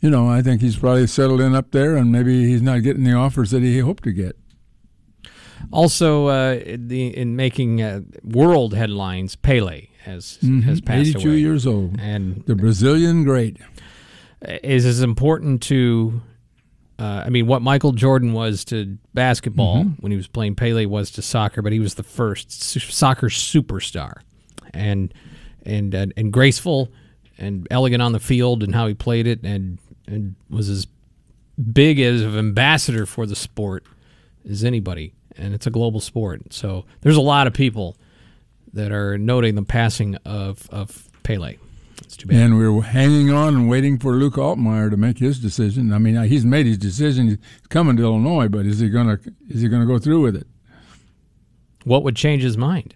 Speaker 2: you know, I think he's probably settled in up there, and maybe he's not getting the offers that he hoped to get.
Speaker 1: Also, uh, the, in making uh, world headlines, Pele has has passed
Speaker 2: 82
Speaker 1: away,
Speaker 2: years old,
Speaker 1: and
Speaker 2: the Brazilian great.
Speaker 1: is as important to. Uh, I mean, what Michael Jordan was to basketball when he was playing, Pele was to soccer, but he was the first su- soccer superstar, and and and, and graceful and elegant on the field and how he played it, and and was as big as an ambassador for the sport as anybody, and it's a global sport. So there's a lot of people that are noting the passing of of Pele. It's too bad.
Speaker 2: And we're hanging on and waiting for Luke Altmyer to make his decision. I mean, he's made his decision. He's coming to Illinois, but is he gonna is he gonna go through with it?
Speaker 1: What would change his mind?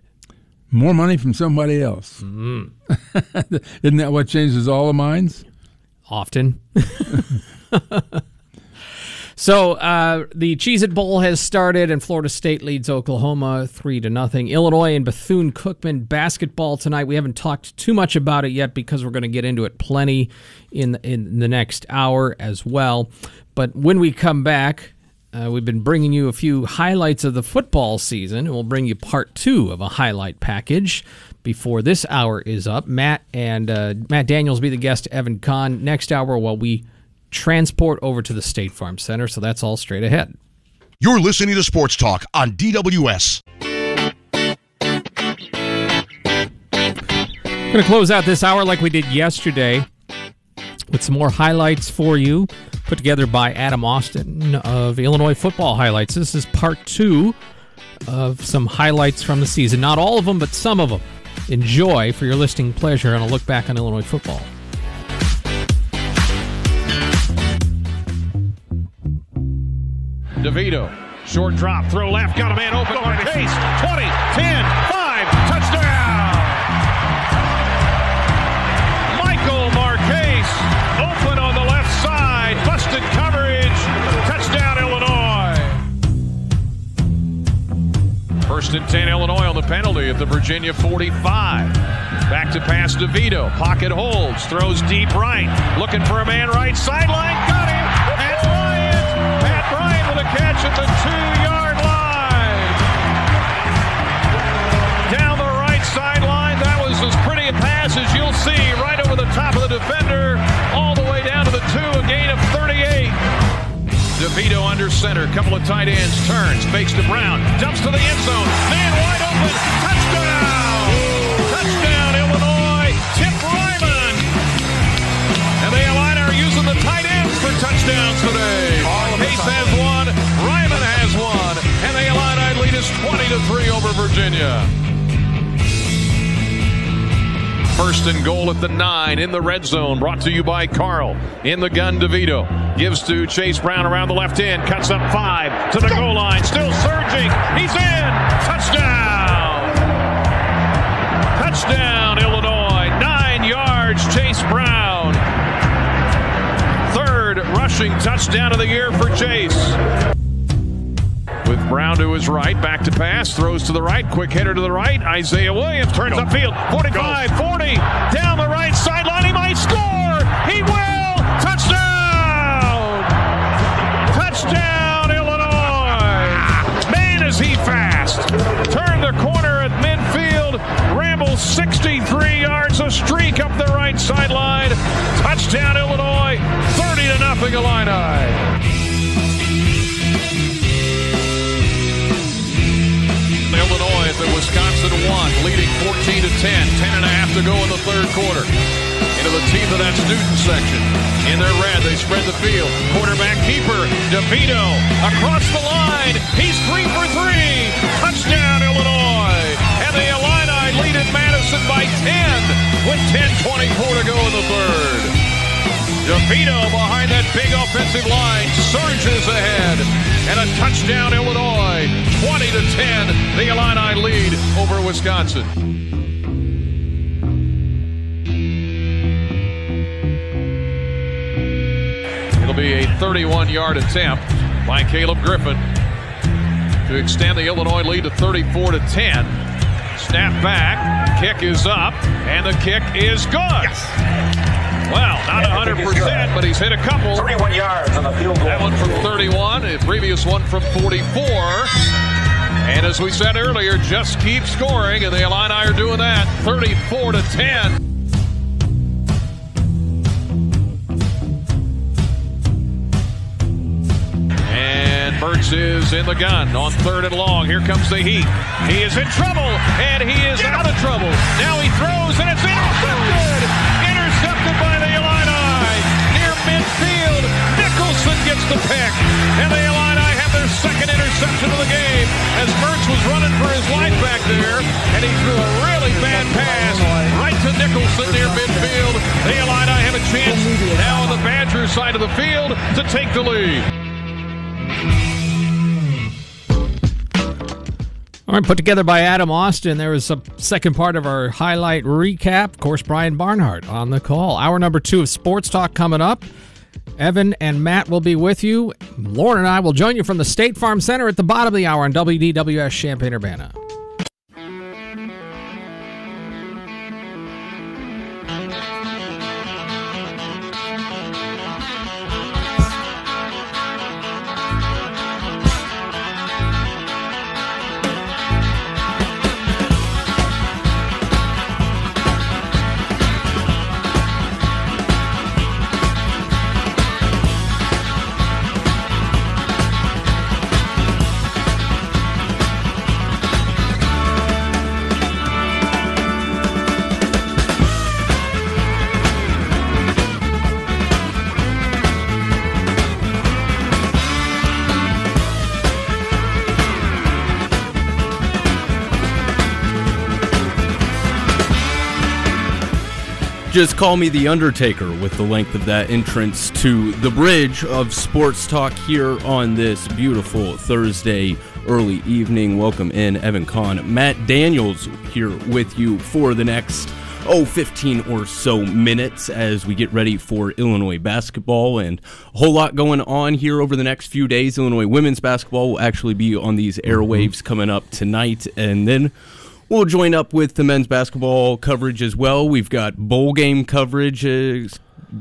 Speaker 2: More money from somebody else. Mm. *laughs* Isn't that what changes all the minds?
Speaker 1: Often. *laughs* so uh, the Cheez It Bowl has started, and Florida State leads Oklahoma three to nothing. Illinois and Bethune Cookman basketball tonight. We haven't talked too much about it yet because we're going to get into it plenty in in the next hour as well. But when we come back, uh, we've been bringing you a few highlights of the football season, and we'll bring you part two of a highlight package before this hour is up. Matt and uh, Matt Daniels will be the guest Evan Kahn next hour while we transport over to the State Farm Center. So that's all straight ahead.
Speaker 5: You're listening to Sports Talk on DWS.
Speaker 1: I'm Going to close out this hour like we did yesterday with some more highlights for you, put together by Adam Austin of Illinois Football Highlights. This is part two of some highlights from the season. Not all of them, but some of them. Enjoy for your listening pleasure and a look back on Illinois football.
Speaker 8: DeVito. Short drop, throw left, got a man open. Marquez, 20, 10, 5, touchdown! Michael Marquez, open on the left side, busted coverage, touchdown Illinois. First and 10 Illinois on the penalty at the Virginia 45. Back to pass DeVito, pocket holds, throws deep right, looking for a man right sideline, got Catch at the two-yard line. Down the right sideline, that was as pretty a pass as you'll see, right over the top of the defender, all the way down to the two, a gain of 38. DeVito under center, couple of tight ends, turns, fakes to Brown, dumps to the end zone, man wide open, touchdown! Touchdown, Illinois, Tip Reiman! And the Illini are using the tight ends for touchdowns today. Case has one, is 20 to 3 over Virginia. First and goal at the nine in the red zone. Brought to you by Carl. In the gun, DeVito gives to Chase Brown around the left end. Cuts up five to the goal line. Still surging. He's in. Touchdown. Touchdown, Illinois. Nine yards. Chase Brown. Third rushing touchdown of the year for Chase. With Brown to his right, back to pass, throws to the right, quick hitter to the right. Isaiah Williams turns Go. upfield, 45, Go. 40, down the right sideline. He might score. He will. Touchdown! Touchdown, Illinois! Man, is he fast! Turn the corner at midfield, rambles 63 yards, a streak up the right sideline. Touchdown, Illinois! 30 to nothing, Illini. Illinois at the Wisconsin one, leading 14 to 10. 10 and a half to go in the third quarter. Into the teeth of that student section. In their red, they spread the field. Quarterback keeper, DeVito, across the line. He's three for three. Touchdown, Illinois. And the Illini lead at Madison by 10 with 10.24 to go in the third. DeVito behind that big offensive line surges ahead. And a touchdown, Illinois. 20 to 10. The Illini lead over Wisconsin. It'll be a 31 yard attempt by Caleb Griffin to extend the Illinois lead to 34 to 10. Snap back, kick is up, and the kick is good. Yes. Well, not 100%, but he's hit a couple.
Speaker 9: 31 yards on the field goal.
Speaker 8: That one from 31, a previous one from 44. And as we said earlier, just keep scoring, and the Illini are doing that 34 to 10. And Burks is in the gun on third and long. Here comes the heat. He is in trouble, and he is out of trouble. Now he throws, and it's intercepted Nicholson gets the pick. And the Illini have their second interception of the game as Mertz was running for his life back there. And he threw a really bad pass right to Nicholson near midfield. The Illini have a chance now on the Badgers side of the field to take the lead.
Speaker 1: All right, put together by Adam Austin. There was a second part of our highlight recap. Of course, Brian Barnhart on the call. Hour number two of Sports Talk coming up. Evan and Matt will be with you. Loren and I will join you from the State Farm Center at the bottom of the hour on WDWS Champaign Urbana.
Speaker 10: Just call me the Undertaker with the length of that entrance to the bridge of sports talk here on this beautiful Thursday early evening. Welcome in, Evan Kahn. Matt Daniels here with you for the next, oh, 15 or so minutes as we get ready for Illinois basketball and a whole lot going on here over the next few days. Illinois women's basketball will actually be on these airwaves mm-hmm. coming up tonight. And then We'll join up with the men's basketball coverage as well. We've got bowl game coverage uh,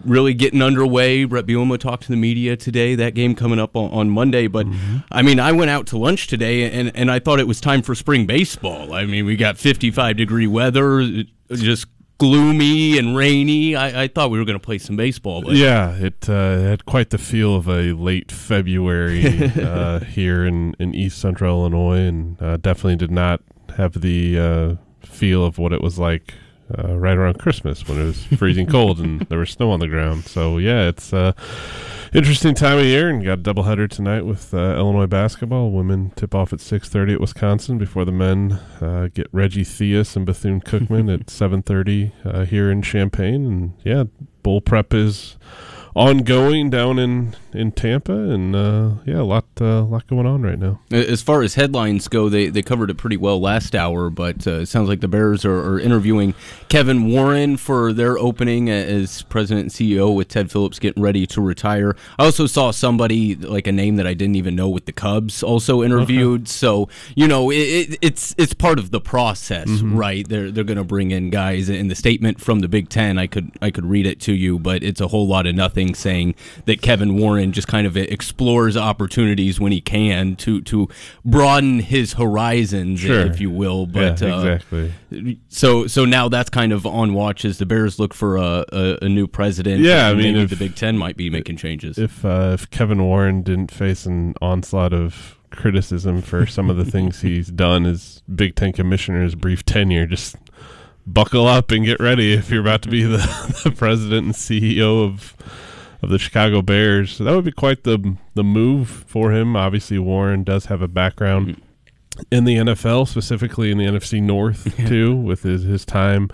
Speaker 10: really getting underway. Bret Bielema talked to the media today. That game coming up on, on Monday. But mm-hmm. I mean, I went out to lunch today and, and I thought it was time for spring baseball. I mean, we got 55 degree weather, just gloomy and rainy. I, I thought we were going to play some baseball.
Speaker 11: But. Yeah, it uh, had quite the feel of a late February *laughs* uh, here in, in East Central Illinois, and uh, definitely did not have the uh, feel of what it was like uh, right around Christmas when it was freezing cold and there was snow on the ground. So yeah, it's uh, Interesting time of year, and got a doubleheader tonight with uh, Illinois basketball. Women tip off at six thirty at Wisconsin before the men uh, get Reggie Theus and Bethune Cookman *laughs* at seven thirty uh, here in Champaign. And yeah, bowl prep is ongoing down in in Tampa, and uh, yeah, a lot uh, lot going on right now.
Speaker 10: As far as headlines go, they, they covered it pretty well last hour, but uh, it sounds like the Bears are, are, interviewing Kevin Warren for their opening as president and CEO with Ted Phillips getting ready to retire. I also saw somebody like a name that I didn't even know with the Cubs also interviewed. Okay. So you know it, it, it's it's part of the process, mm-hmm. right? They're they're going to bring in guys. In the statement from the Big Ten, I could I could read it to you, but it's a whole lot of nothing saying that Kevin Warren just kind of explores opportunities when he can to to broaden his horizons, sure. if you will.
Speaker 11: But yeah, exactly.
Speaker 10: Uh, so so now that's kind of on watch as the Bears look for a, a, a new president.
Speaker 11: Yeah, I mean,
Speaker 10: maybe if, the Big Ten might be making changes.
Speaker 11: If uh, if Kevin Warren didn't face an onslaught of criticism for some of the things *laughs* he's done as Big Ten commissioner's brief tenure, just buckle up and get ready if you're about to be the, *laughs* the president and CEO of of the Chicago Bears. That would be quite the the move for him. Obviously, Warren does have a background mm-hmm. in the NFL, specifically in the NFC North *laughs* too, with his his time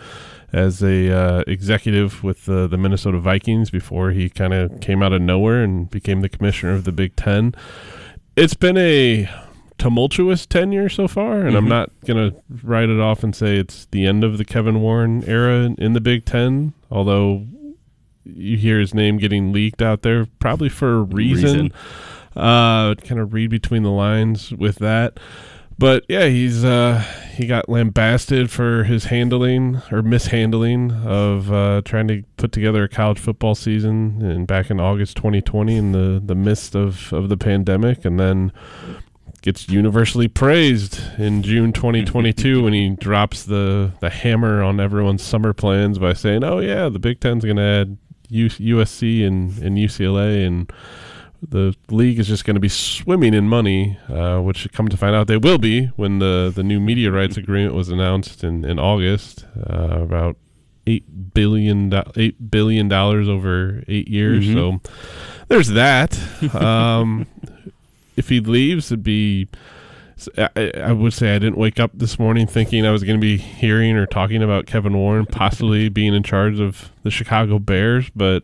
Speaker 11: as a uh, executive with the the Minnesota Vikings before he kind of came out of nowhere and became the commissioner of the Big Ten. It's been a tumultuous tenure so far, and mm-hmm. I'm not gonna write it off and say it's the end of the Kevin Warren era in the Big Ten. Although you hear his name getting leaked out there, probably for a reason. reason. Uh, kind of read between the lines with that. But yeah, he's uh, he got lambasted for his handling or mishandling of uh, trying to put together a college football season and back in August 2020 in the, the midst of, of the pandemic, and then gets universally praised in June 2022 *laughs* when he drops the the hammer on everyone's summer plans by saying, "Oh yeah, the Big Ten's going to add USC and, and UCLA, and the league is just going to be swimming in money, uh, which come to find out they will be when the, the new media rights agreement was announced in, in August, uh, about eight billion eight billion dollars over eight years. Mm-hmm. So there's that. Um, *laughs* if he leaves, it'd be I, I, would say I didn't wake up this morning thinking I was going to be hearing or talking about Kevin Warren possibly *laughs* being in charge of the Chicago Bears, but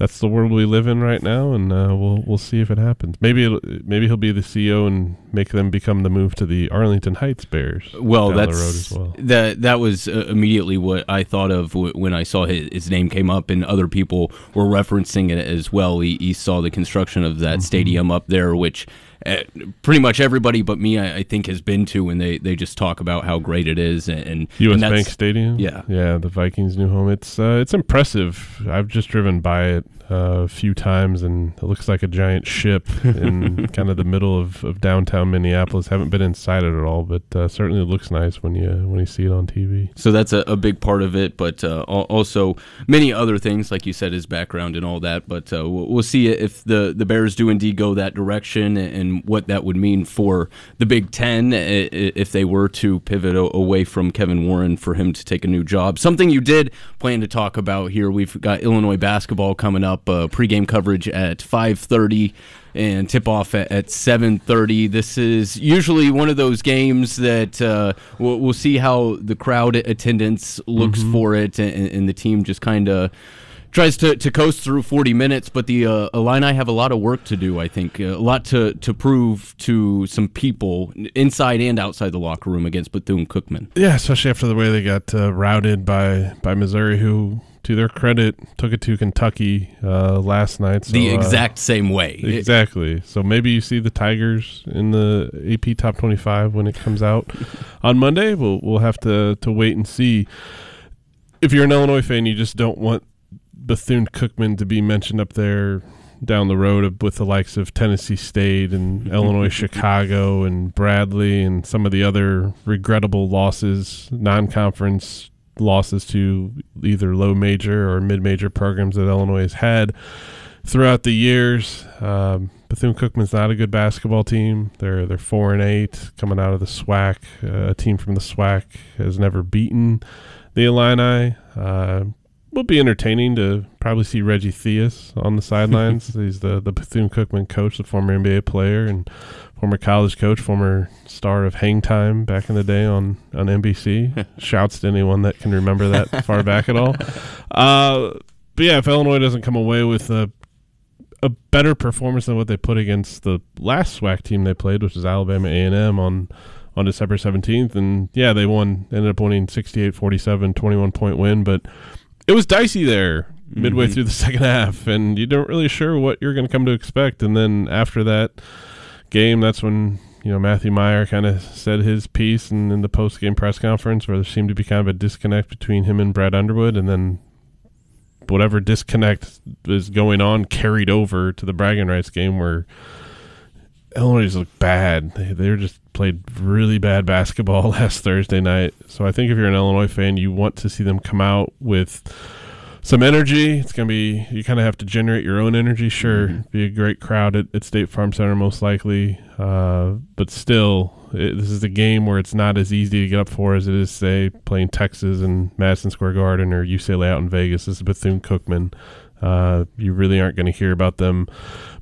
Speaker 11: that's the world we live in right now, and uh, we'll we'll see if it happens. Maybe maybe he'll be the CEO and make them become the move to the Arlington Heights Bears.
Speaker 10: Well, that's well. that that was uh, immediately what I thought of w- when I saw his, his, name came up, and other people were referencing it as well. He, he saw the construction of that mm-hmm. stadium up there, which pretty much everybody but me, I, I, think, has been to, and they, they just talk about how great it is. And, and
Speaker 11: U.S.
Speaker 10: And
Speaker 11: Bank Stadium,
Speaker 10: yeah,
Speaker 11: yeah, the Vikings' new home. It's uh, it's impressive. I've just driven by it uh, a few times, and it looks like a giant ship in *laughs* kind of the middle of, of downtown Minneapolis. Haven't been inside it at all, but uh, certainly looks nice when you when you see it on TV.
Speaker 10: So that's a, a big part of it, but uh, also many other things, like you said, his background and all that. But uh, we'll, we'll, see if the the Bears do indeed go that direction, and what that would mean for the Big Ten if they were to pivot away from Kevin Warren for him to take a new job. Something you did plan to talk about here. We've got Illinois basketball coming up uh, pregame coverage at 5:30 and tip off at, at 7:30. This is usually one of those games that uh, we'll, we'll, see how the crowd attendance looks mm-hmm. for it, and, and the team just kind of tries to, to coast through 40 minutes, but the uh, Illini have a lot of work to do, I think. A lot to, to prove to some people inside and outside the locker room against Bethune Cookman.
Speaker 11: Yeah, especially after the way they got uh, routed by, by Missouri, who to their credit, took it to Kentucky uh, last night.
Speaker 10: So, the uh, exact uh, same way.
Speaker 11: Exactly. So maybe you see the Tigers in the AP Top 25 when it comes out *laughs* on Monday. We'll we'll have to to wait and see. If you're an Illinois fan, you just don't want Bethune Cookman to be mentioned up there down the road with the likes of Tennessee State and *laughs* Illinois Chicago and Bradley and some of the other regrettable losses, non-conference losses to either low major or mid major programs that Illinois has had throughout the years. Um, Bethune Cookman's not a good basketball team. They're they're four and eight coming out of the SWAC. Uh, a team from the SWAC has never beaten the Illini. Uh, will be entertaining to probably see Reggie Theus on the sidelines. *laughs* He's the the Bethune Cookman coach, the former NBA player and former college coach, former star of Hang Time back in the day on on NBC. *laughs* Shouts to anyone that can remember that *laughs* far back at all. Uh, but yeah, if Illinois doesn't come away with a a better performance than what they put against the last SWAC team they played, which was Alabama A and M on on December seventeenth, and yeah, they won. Ended up winning 68-47, 21 point win, but it was dicey there midway
Speaker 10: Mhm.
Speaker 11: through the *laughs* second half, and you don't really sure what you're going to come to expect. And then after that game, that's when you know Matthew Mayer kind of said his piece, and in the post game press conference, where there seemed to be kind of a disconnect between him and Brad Underwood, and then whatever disconnect is going on carried over to the bragging rights game where Illinois looked bad. They they were just played really bad basketball *laughs* last Thursday night. So I think if you're an Illinois fan, you want to see them come out with some energy. It's gonna be you kind of have to generate your own energy. Sure, be a great crowd at, at State Farm Center most likely, uh, but still, it, this is a game where it's not as easy to get up for as it is say playing Texas and Madison Square Garden or UCLA out in Vegas. This is Bethune Cookman. Uh, you really aren't going to hear about them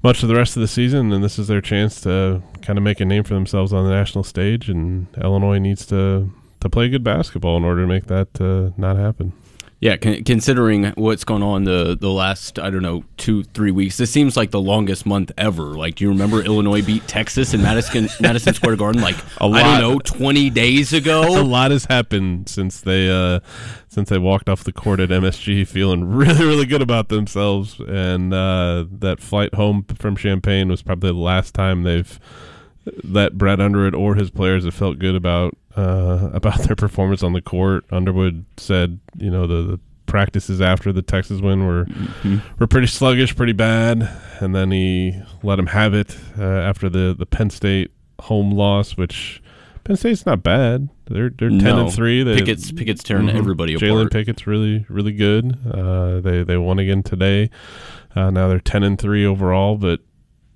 Speaker 11: much of the rest of the season, and this is their chance to kind of make a name for themselves on the national stage. And Illinois needs to to play good basketball in order to make that uh, not happen.
Speaker 10: Yeah, con- considering what's gone on the the last I don't know two three weeks, this seems like the longest month ever. Like, do you remember Illinois beat Texas in Madison *laughs* Madison Square Garden like
Speaker 11: A
Speaker 10: I
Speaker 11: lot.
Speaker 10: don't know twenty days ago? *laughs*
Speaker 11: a lot has happened since they uh, since they walked off the court at MSG, feeling really really good about themselves. And uh, that flight home from Champaign was probably the last time they've that Brad Underwood or his players have felt good about uh, *laughs* about their performance on the court. Underwood said, you know, the, the practices after the Texas win were were pretty sluggish, pretty bad, and then he let him have it uh, after the the Penn State home loss, which. Penn State's not bad. They're they're ten
Speaker 10: No.
Speaker 11: and three. They,
Speaker 10: Pickett's- Pickett's tearing everybody
Speaker 11: Jalen
Speaker 10: apart.
Speaker 11: Pickett's really really good. Uh, they they won again today. Uh, now they're ten and three overall, but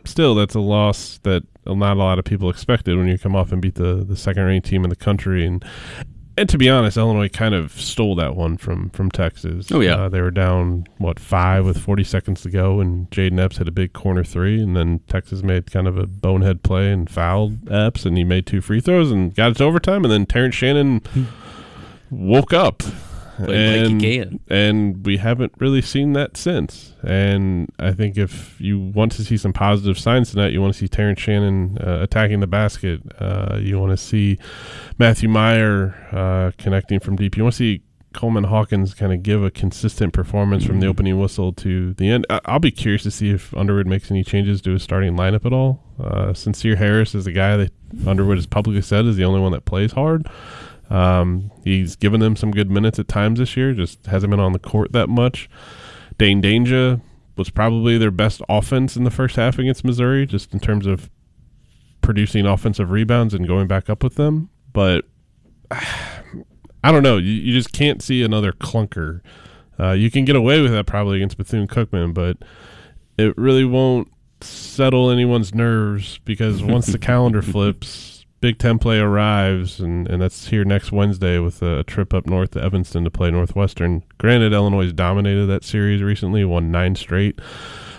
Speaker 11: still that's a loss that not a lot of people expected when you come off and beat the the second ranked team in the country. And and to be honest, Illinois kind of stole that one from from Texas.
Speaker 10: Oh, yeah.
Speaker 11: uh, they were down what five with forty seconds to go, and Jayden Epps hit a big corner three, and then Texas made kind of a bonehead play and fouled Epps, and he made two free throws and got it to overtime, and then Terrence Shannon woke up.
Speaker 10: Like
Speaker 11: and,
Speaker 10: can.
Speaker 11: and we haven't really seen that since. And I think if you want to see some positive signs tonight, you want to see Terrence Shannon uh, attacking the basket. Uh, you want to see Matthew Mayer uh, connecting from deep. You want to see Coleman Hawkins kind of give a consistent performance from the opening whistle to the end. I- I'll be curious to see if Underwood makes any changes to his starting lineup at all. Uh, Sincere Harris is the guy that Underwood has publicly said is the only one that plays hard. Um, he's given them some good minutes at times this year, just hasn't been on the court that much. Dain Dainja was probably their best offense in the first half against Missouri, just in terms of producing offensive rebounds and going back up with them. But *sighs* I don't know. You, you just can't see another clunker. Uh, you can get away with that probably against Bethune Cookman, but it really won't settle anyone's nerves because once the *laughs* calendar flips, Big Ten play arrives, and, and that's here next Wednesday with a, trip up north to Evanston to play Northwestern. Granted, Illinois dominated that series recently, won nine straight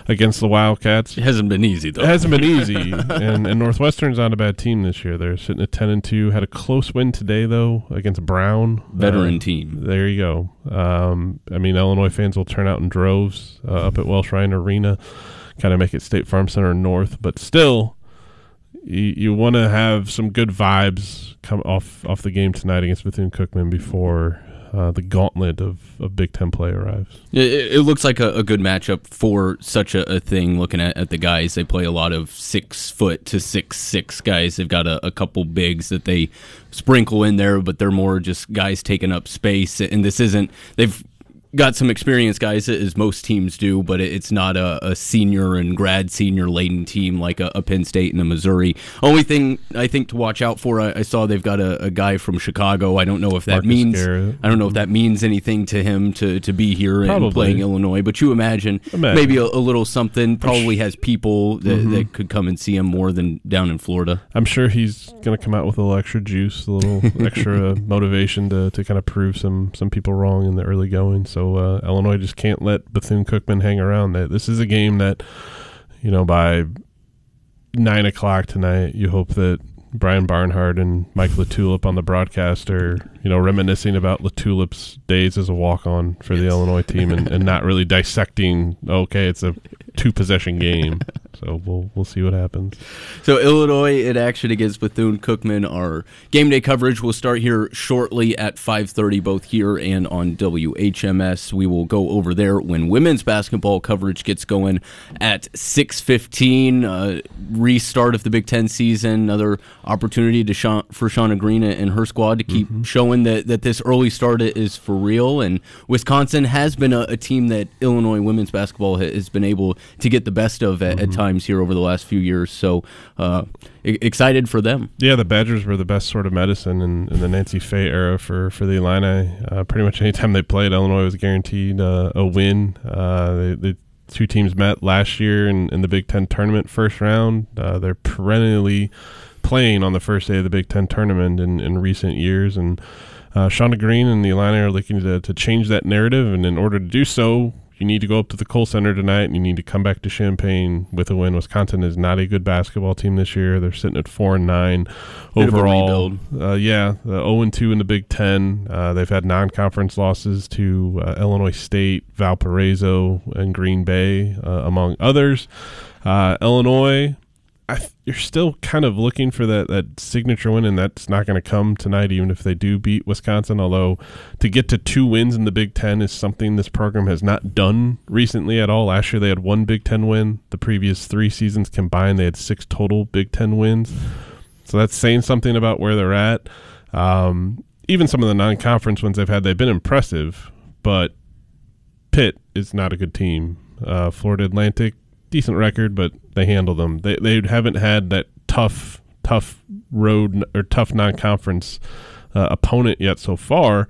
Speaker 11: against the Wildcats.
Speaker 10: It hasn't been easy though.
Speaker 11: It hasn't been easy, *laughs* and, and Northwestern's not a bad team this year. They're sitting at ten and two. Had a close win today though against Brown,
Speaker 10: Veteran
Speaker 11: Uh,
Speaker 10: team.
Speaker 11: There you go. Um, I mean, Illinois fans will turn out in droves uh, up at Welsh Ryan Arena, kind of make it State Farm Center North, but still, you, you want to have some good vibes come off off the game tonight against Bethune Cookman before. Uh, the gauntlet of, of Big Ten play arrives.
Speaker 10: It, it looks like a, a good matchup for such a, a thing. Looking at, at the guys, they play a lot of six foot to six six guys. They've got a, a couple bigs that they sprinkle in there, but they're more just guys taking up space. And this isn't. They've got some experience guys as most teams do, but it's not a, a senior and grad senior laden team like a, a Penn State and a Missouri. Only thing I think to watch out for, I, I saw they've got a, a guy from Chicago. I don't know if that
Speaker 11: Marcus
Speaker 10: means
Speaker 11: Garrett.
Speaker 10: I don't know if that means anything to him to, to be here and playing Illinois, but you imagine,
Speaker 11: Imagine.
Speaker 10: maybe a, little something. Probably has people that,
Speaker 11: Mhm.
Speaker 10: that could come and see him more than down in Florida.
Speaker 11: I'm sure he's going to come out with a little extra juice, a little *laughs* extra motivation to, to kind of prove some some people wrong in the early going. So Uh, Illinois just can't let Bethune Cookman hang around. That this is a game that, you know, by nine o'clock tonight, you hope that Brian Barnhart and Mike LaTulip on the broadcast are, you know, reminiscing about LaTulip's days as a walk on for the Illinois team and, and not really dissecting, okay, it's a two possession game. *laughs* So we'll we'll see what happens.
Speaker 10: So Illinois in action against Bethune Cookman. Our game day coverage will start here shortly at 5:30, both here and on WHMS. We will go over there when women's basketball coverage gets going at 6:15. Uh, restart of the Big Ten season. Another opportunity to Sha- for Shauna Green and her squad to keep showing that that this early start is for real. And Wisconsin has been a, a team that Illinois women's basketball has been able to get the best of at, at times here over the last few years. So uh, excited for them.
Speaker 11: Yeah, the Badgers were the best sort of medicine in, in the Nancy Fahey era for, for the Illini. Uh, pretty much anytime they played, Illinois was guaranteed uh, a win. Uh, they, the two teams met last year in, in the Big Ten tournament first round. Uh, they're perennially playing on the first day of the Big Ten tournament in, in recent years. And uh, Shauna Green and the Illini are looking to, to change that narrative. And in order to do so, you need to go up to the Kohl Center tonight and you need to come back to Champaign with a win. Wisconsin is not a good basketball team this year. They're sitting at four and nine
Speaker 10: Bit of a
Speaker 11: overall. Uh, yeah, uh, 0 and 2 in the Big Ten. Uh, they've had non conference losses to uh, Illinois State, Valparaiso, and Green Bay, uh, among others. Uh, Illinois, I you're still kind of looking for that, that signature win, and that's not going to come tonight, even if they do beat Wisconsin. Although to get to two wins in the Big Ten is something this program has not done recently at all. Last year they had one Big Ten win. The previous three seasons combined, they had six total Big Ten wins. So that's saying something about where they're at. Um, even some of the non-conference ones they've had, they've been impressive, but Pitt is not a good team. Uh, Florida Atlantic, decent record, but they handle them. They they haven't had that tough tough road or tough non-conference uh, opponent yet so far.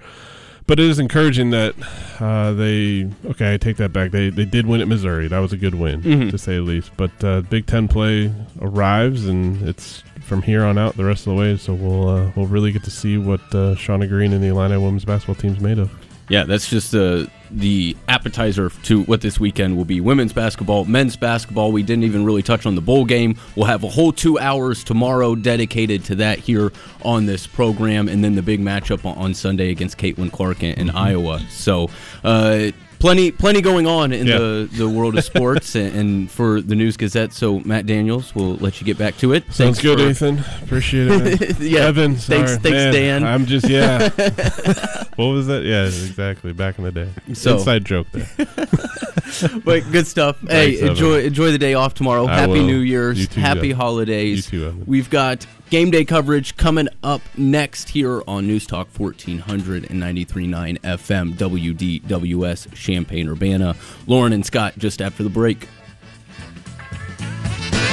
Speaker 11: But it is encouraging that uh, they okay. I take that back. They they did win at Missouri. That was a good win
Speaker 10: Mhm.
Speaker 11: to say the least. But uh, Big Ten play arrives, and it's from here on out the rest of the way. So we'll uh, we'll really get to see what uh, Shauna Green and the Illini women's basketball team's made of.
Speaker 10: Yeah, that's just uh, the appetizer to what this weekend will be women's basketball, men's basketball. We didn't even really touch on the bowl game. We'll have a whole two hours tomorrow dedicated to that here on this program, and then the big matchup on- on Sunday against Caitlin Clark in, in Iowa. So, uh, plenty plenty going on in
Speaker 11: Yeah.
Speaker 10: the, the world of *laughs* sports and, and for the News Gazette. So, Matt Daniels, we'll let you get back to it.
Speaker 11: Sounds
Speaker 10: Thanks
Speaker 11: good,
Speaker 10: for-
Speaker 11: Ethan. Appreciate it. *laughs*
Speaker 10: Yeah,
Speaker 11: Evan.
Speaker 10: thanks-
Speaker 11: sorry.
Speaker 10: thanks,
Speaker 11: Man,
Speaker 10: Dan.
Speaker 11: I'm just yeah. *laughs* what was that? Yeah, exactly. Back in the day.
Speaker 10: So-
Speaker 11: Inside joke there.
Speaker 10: but good stuff. hey,
Speaker 11: Thanks, Evan.
Speaker 10: enjoy enjoy the day off tomorrow.
Speaker 11: I
Speaker 10: Happy
Speaker 11: will.
Speaker 10: New Year's.
Speaker 11: Too,
Speaker 10: Happy
Speaker 11: Evan.
Speaker 10: holidays.
Speaker 11: You too, Evan.
Speaker 10: We've got game day coverage coming up next here on News Talk 1493.9 FM WDWS Champaign Urbana. Loren and Scott just after the break.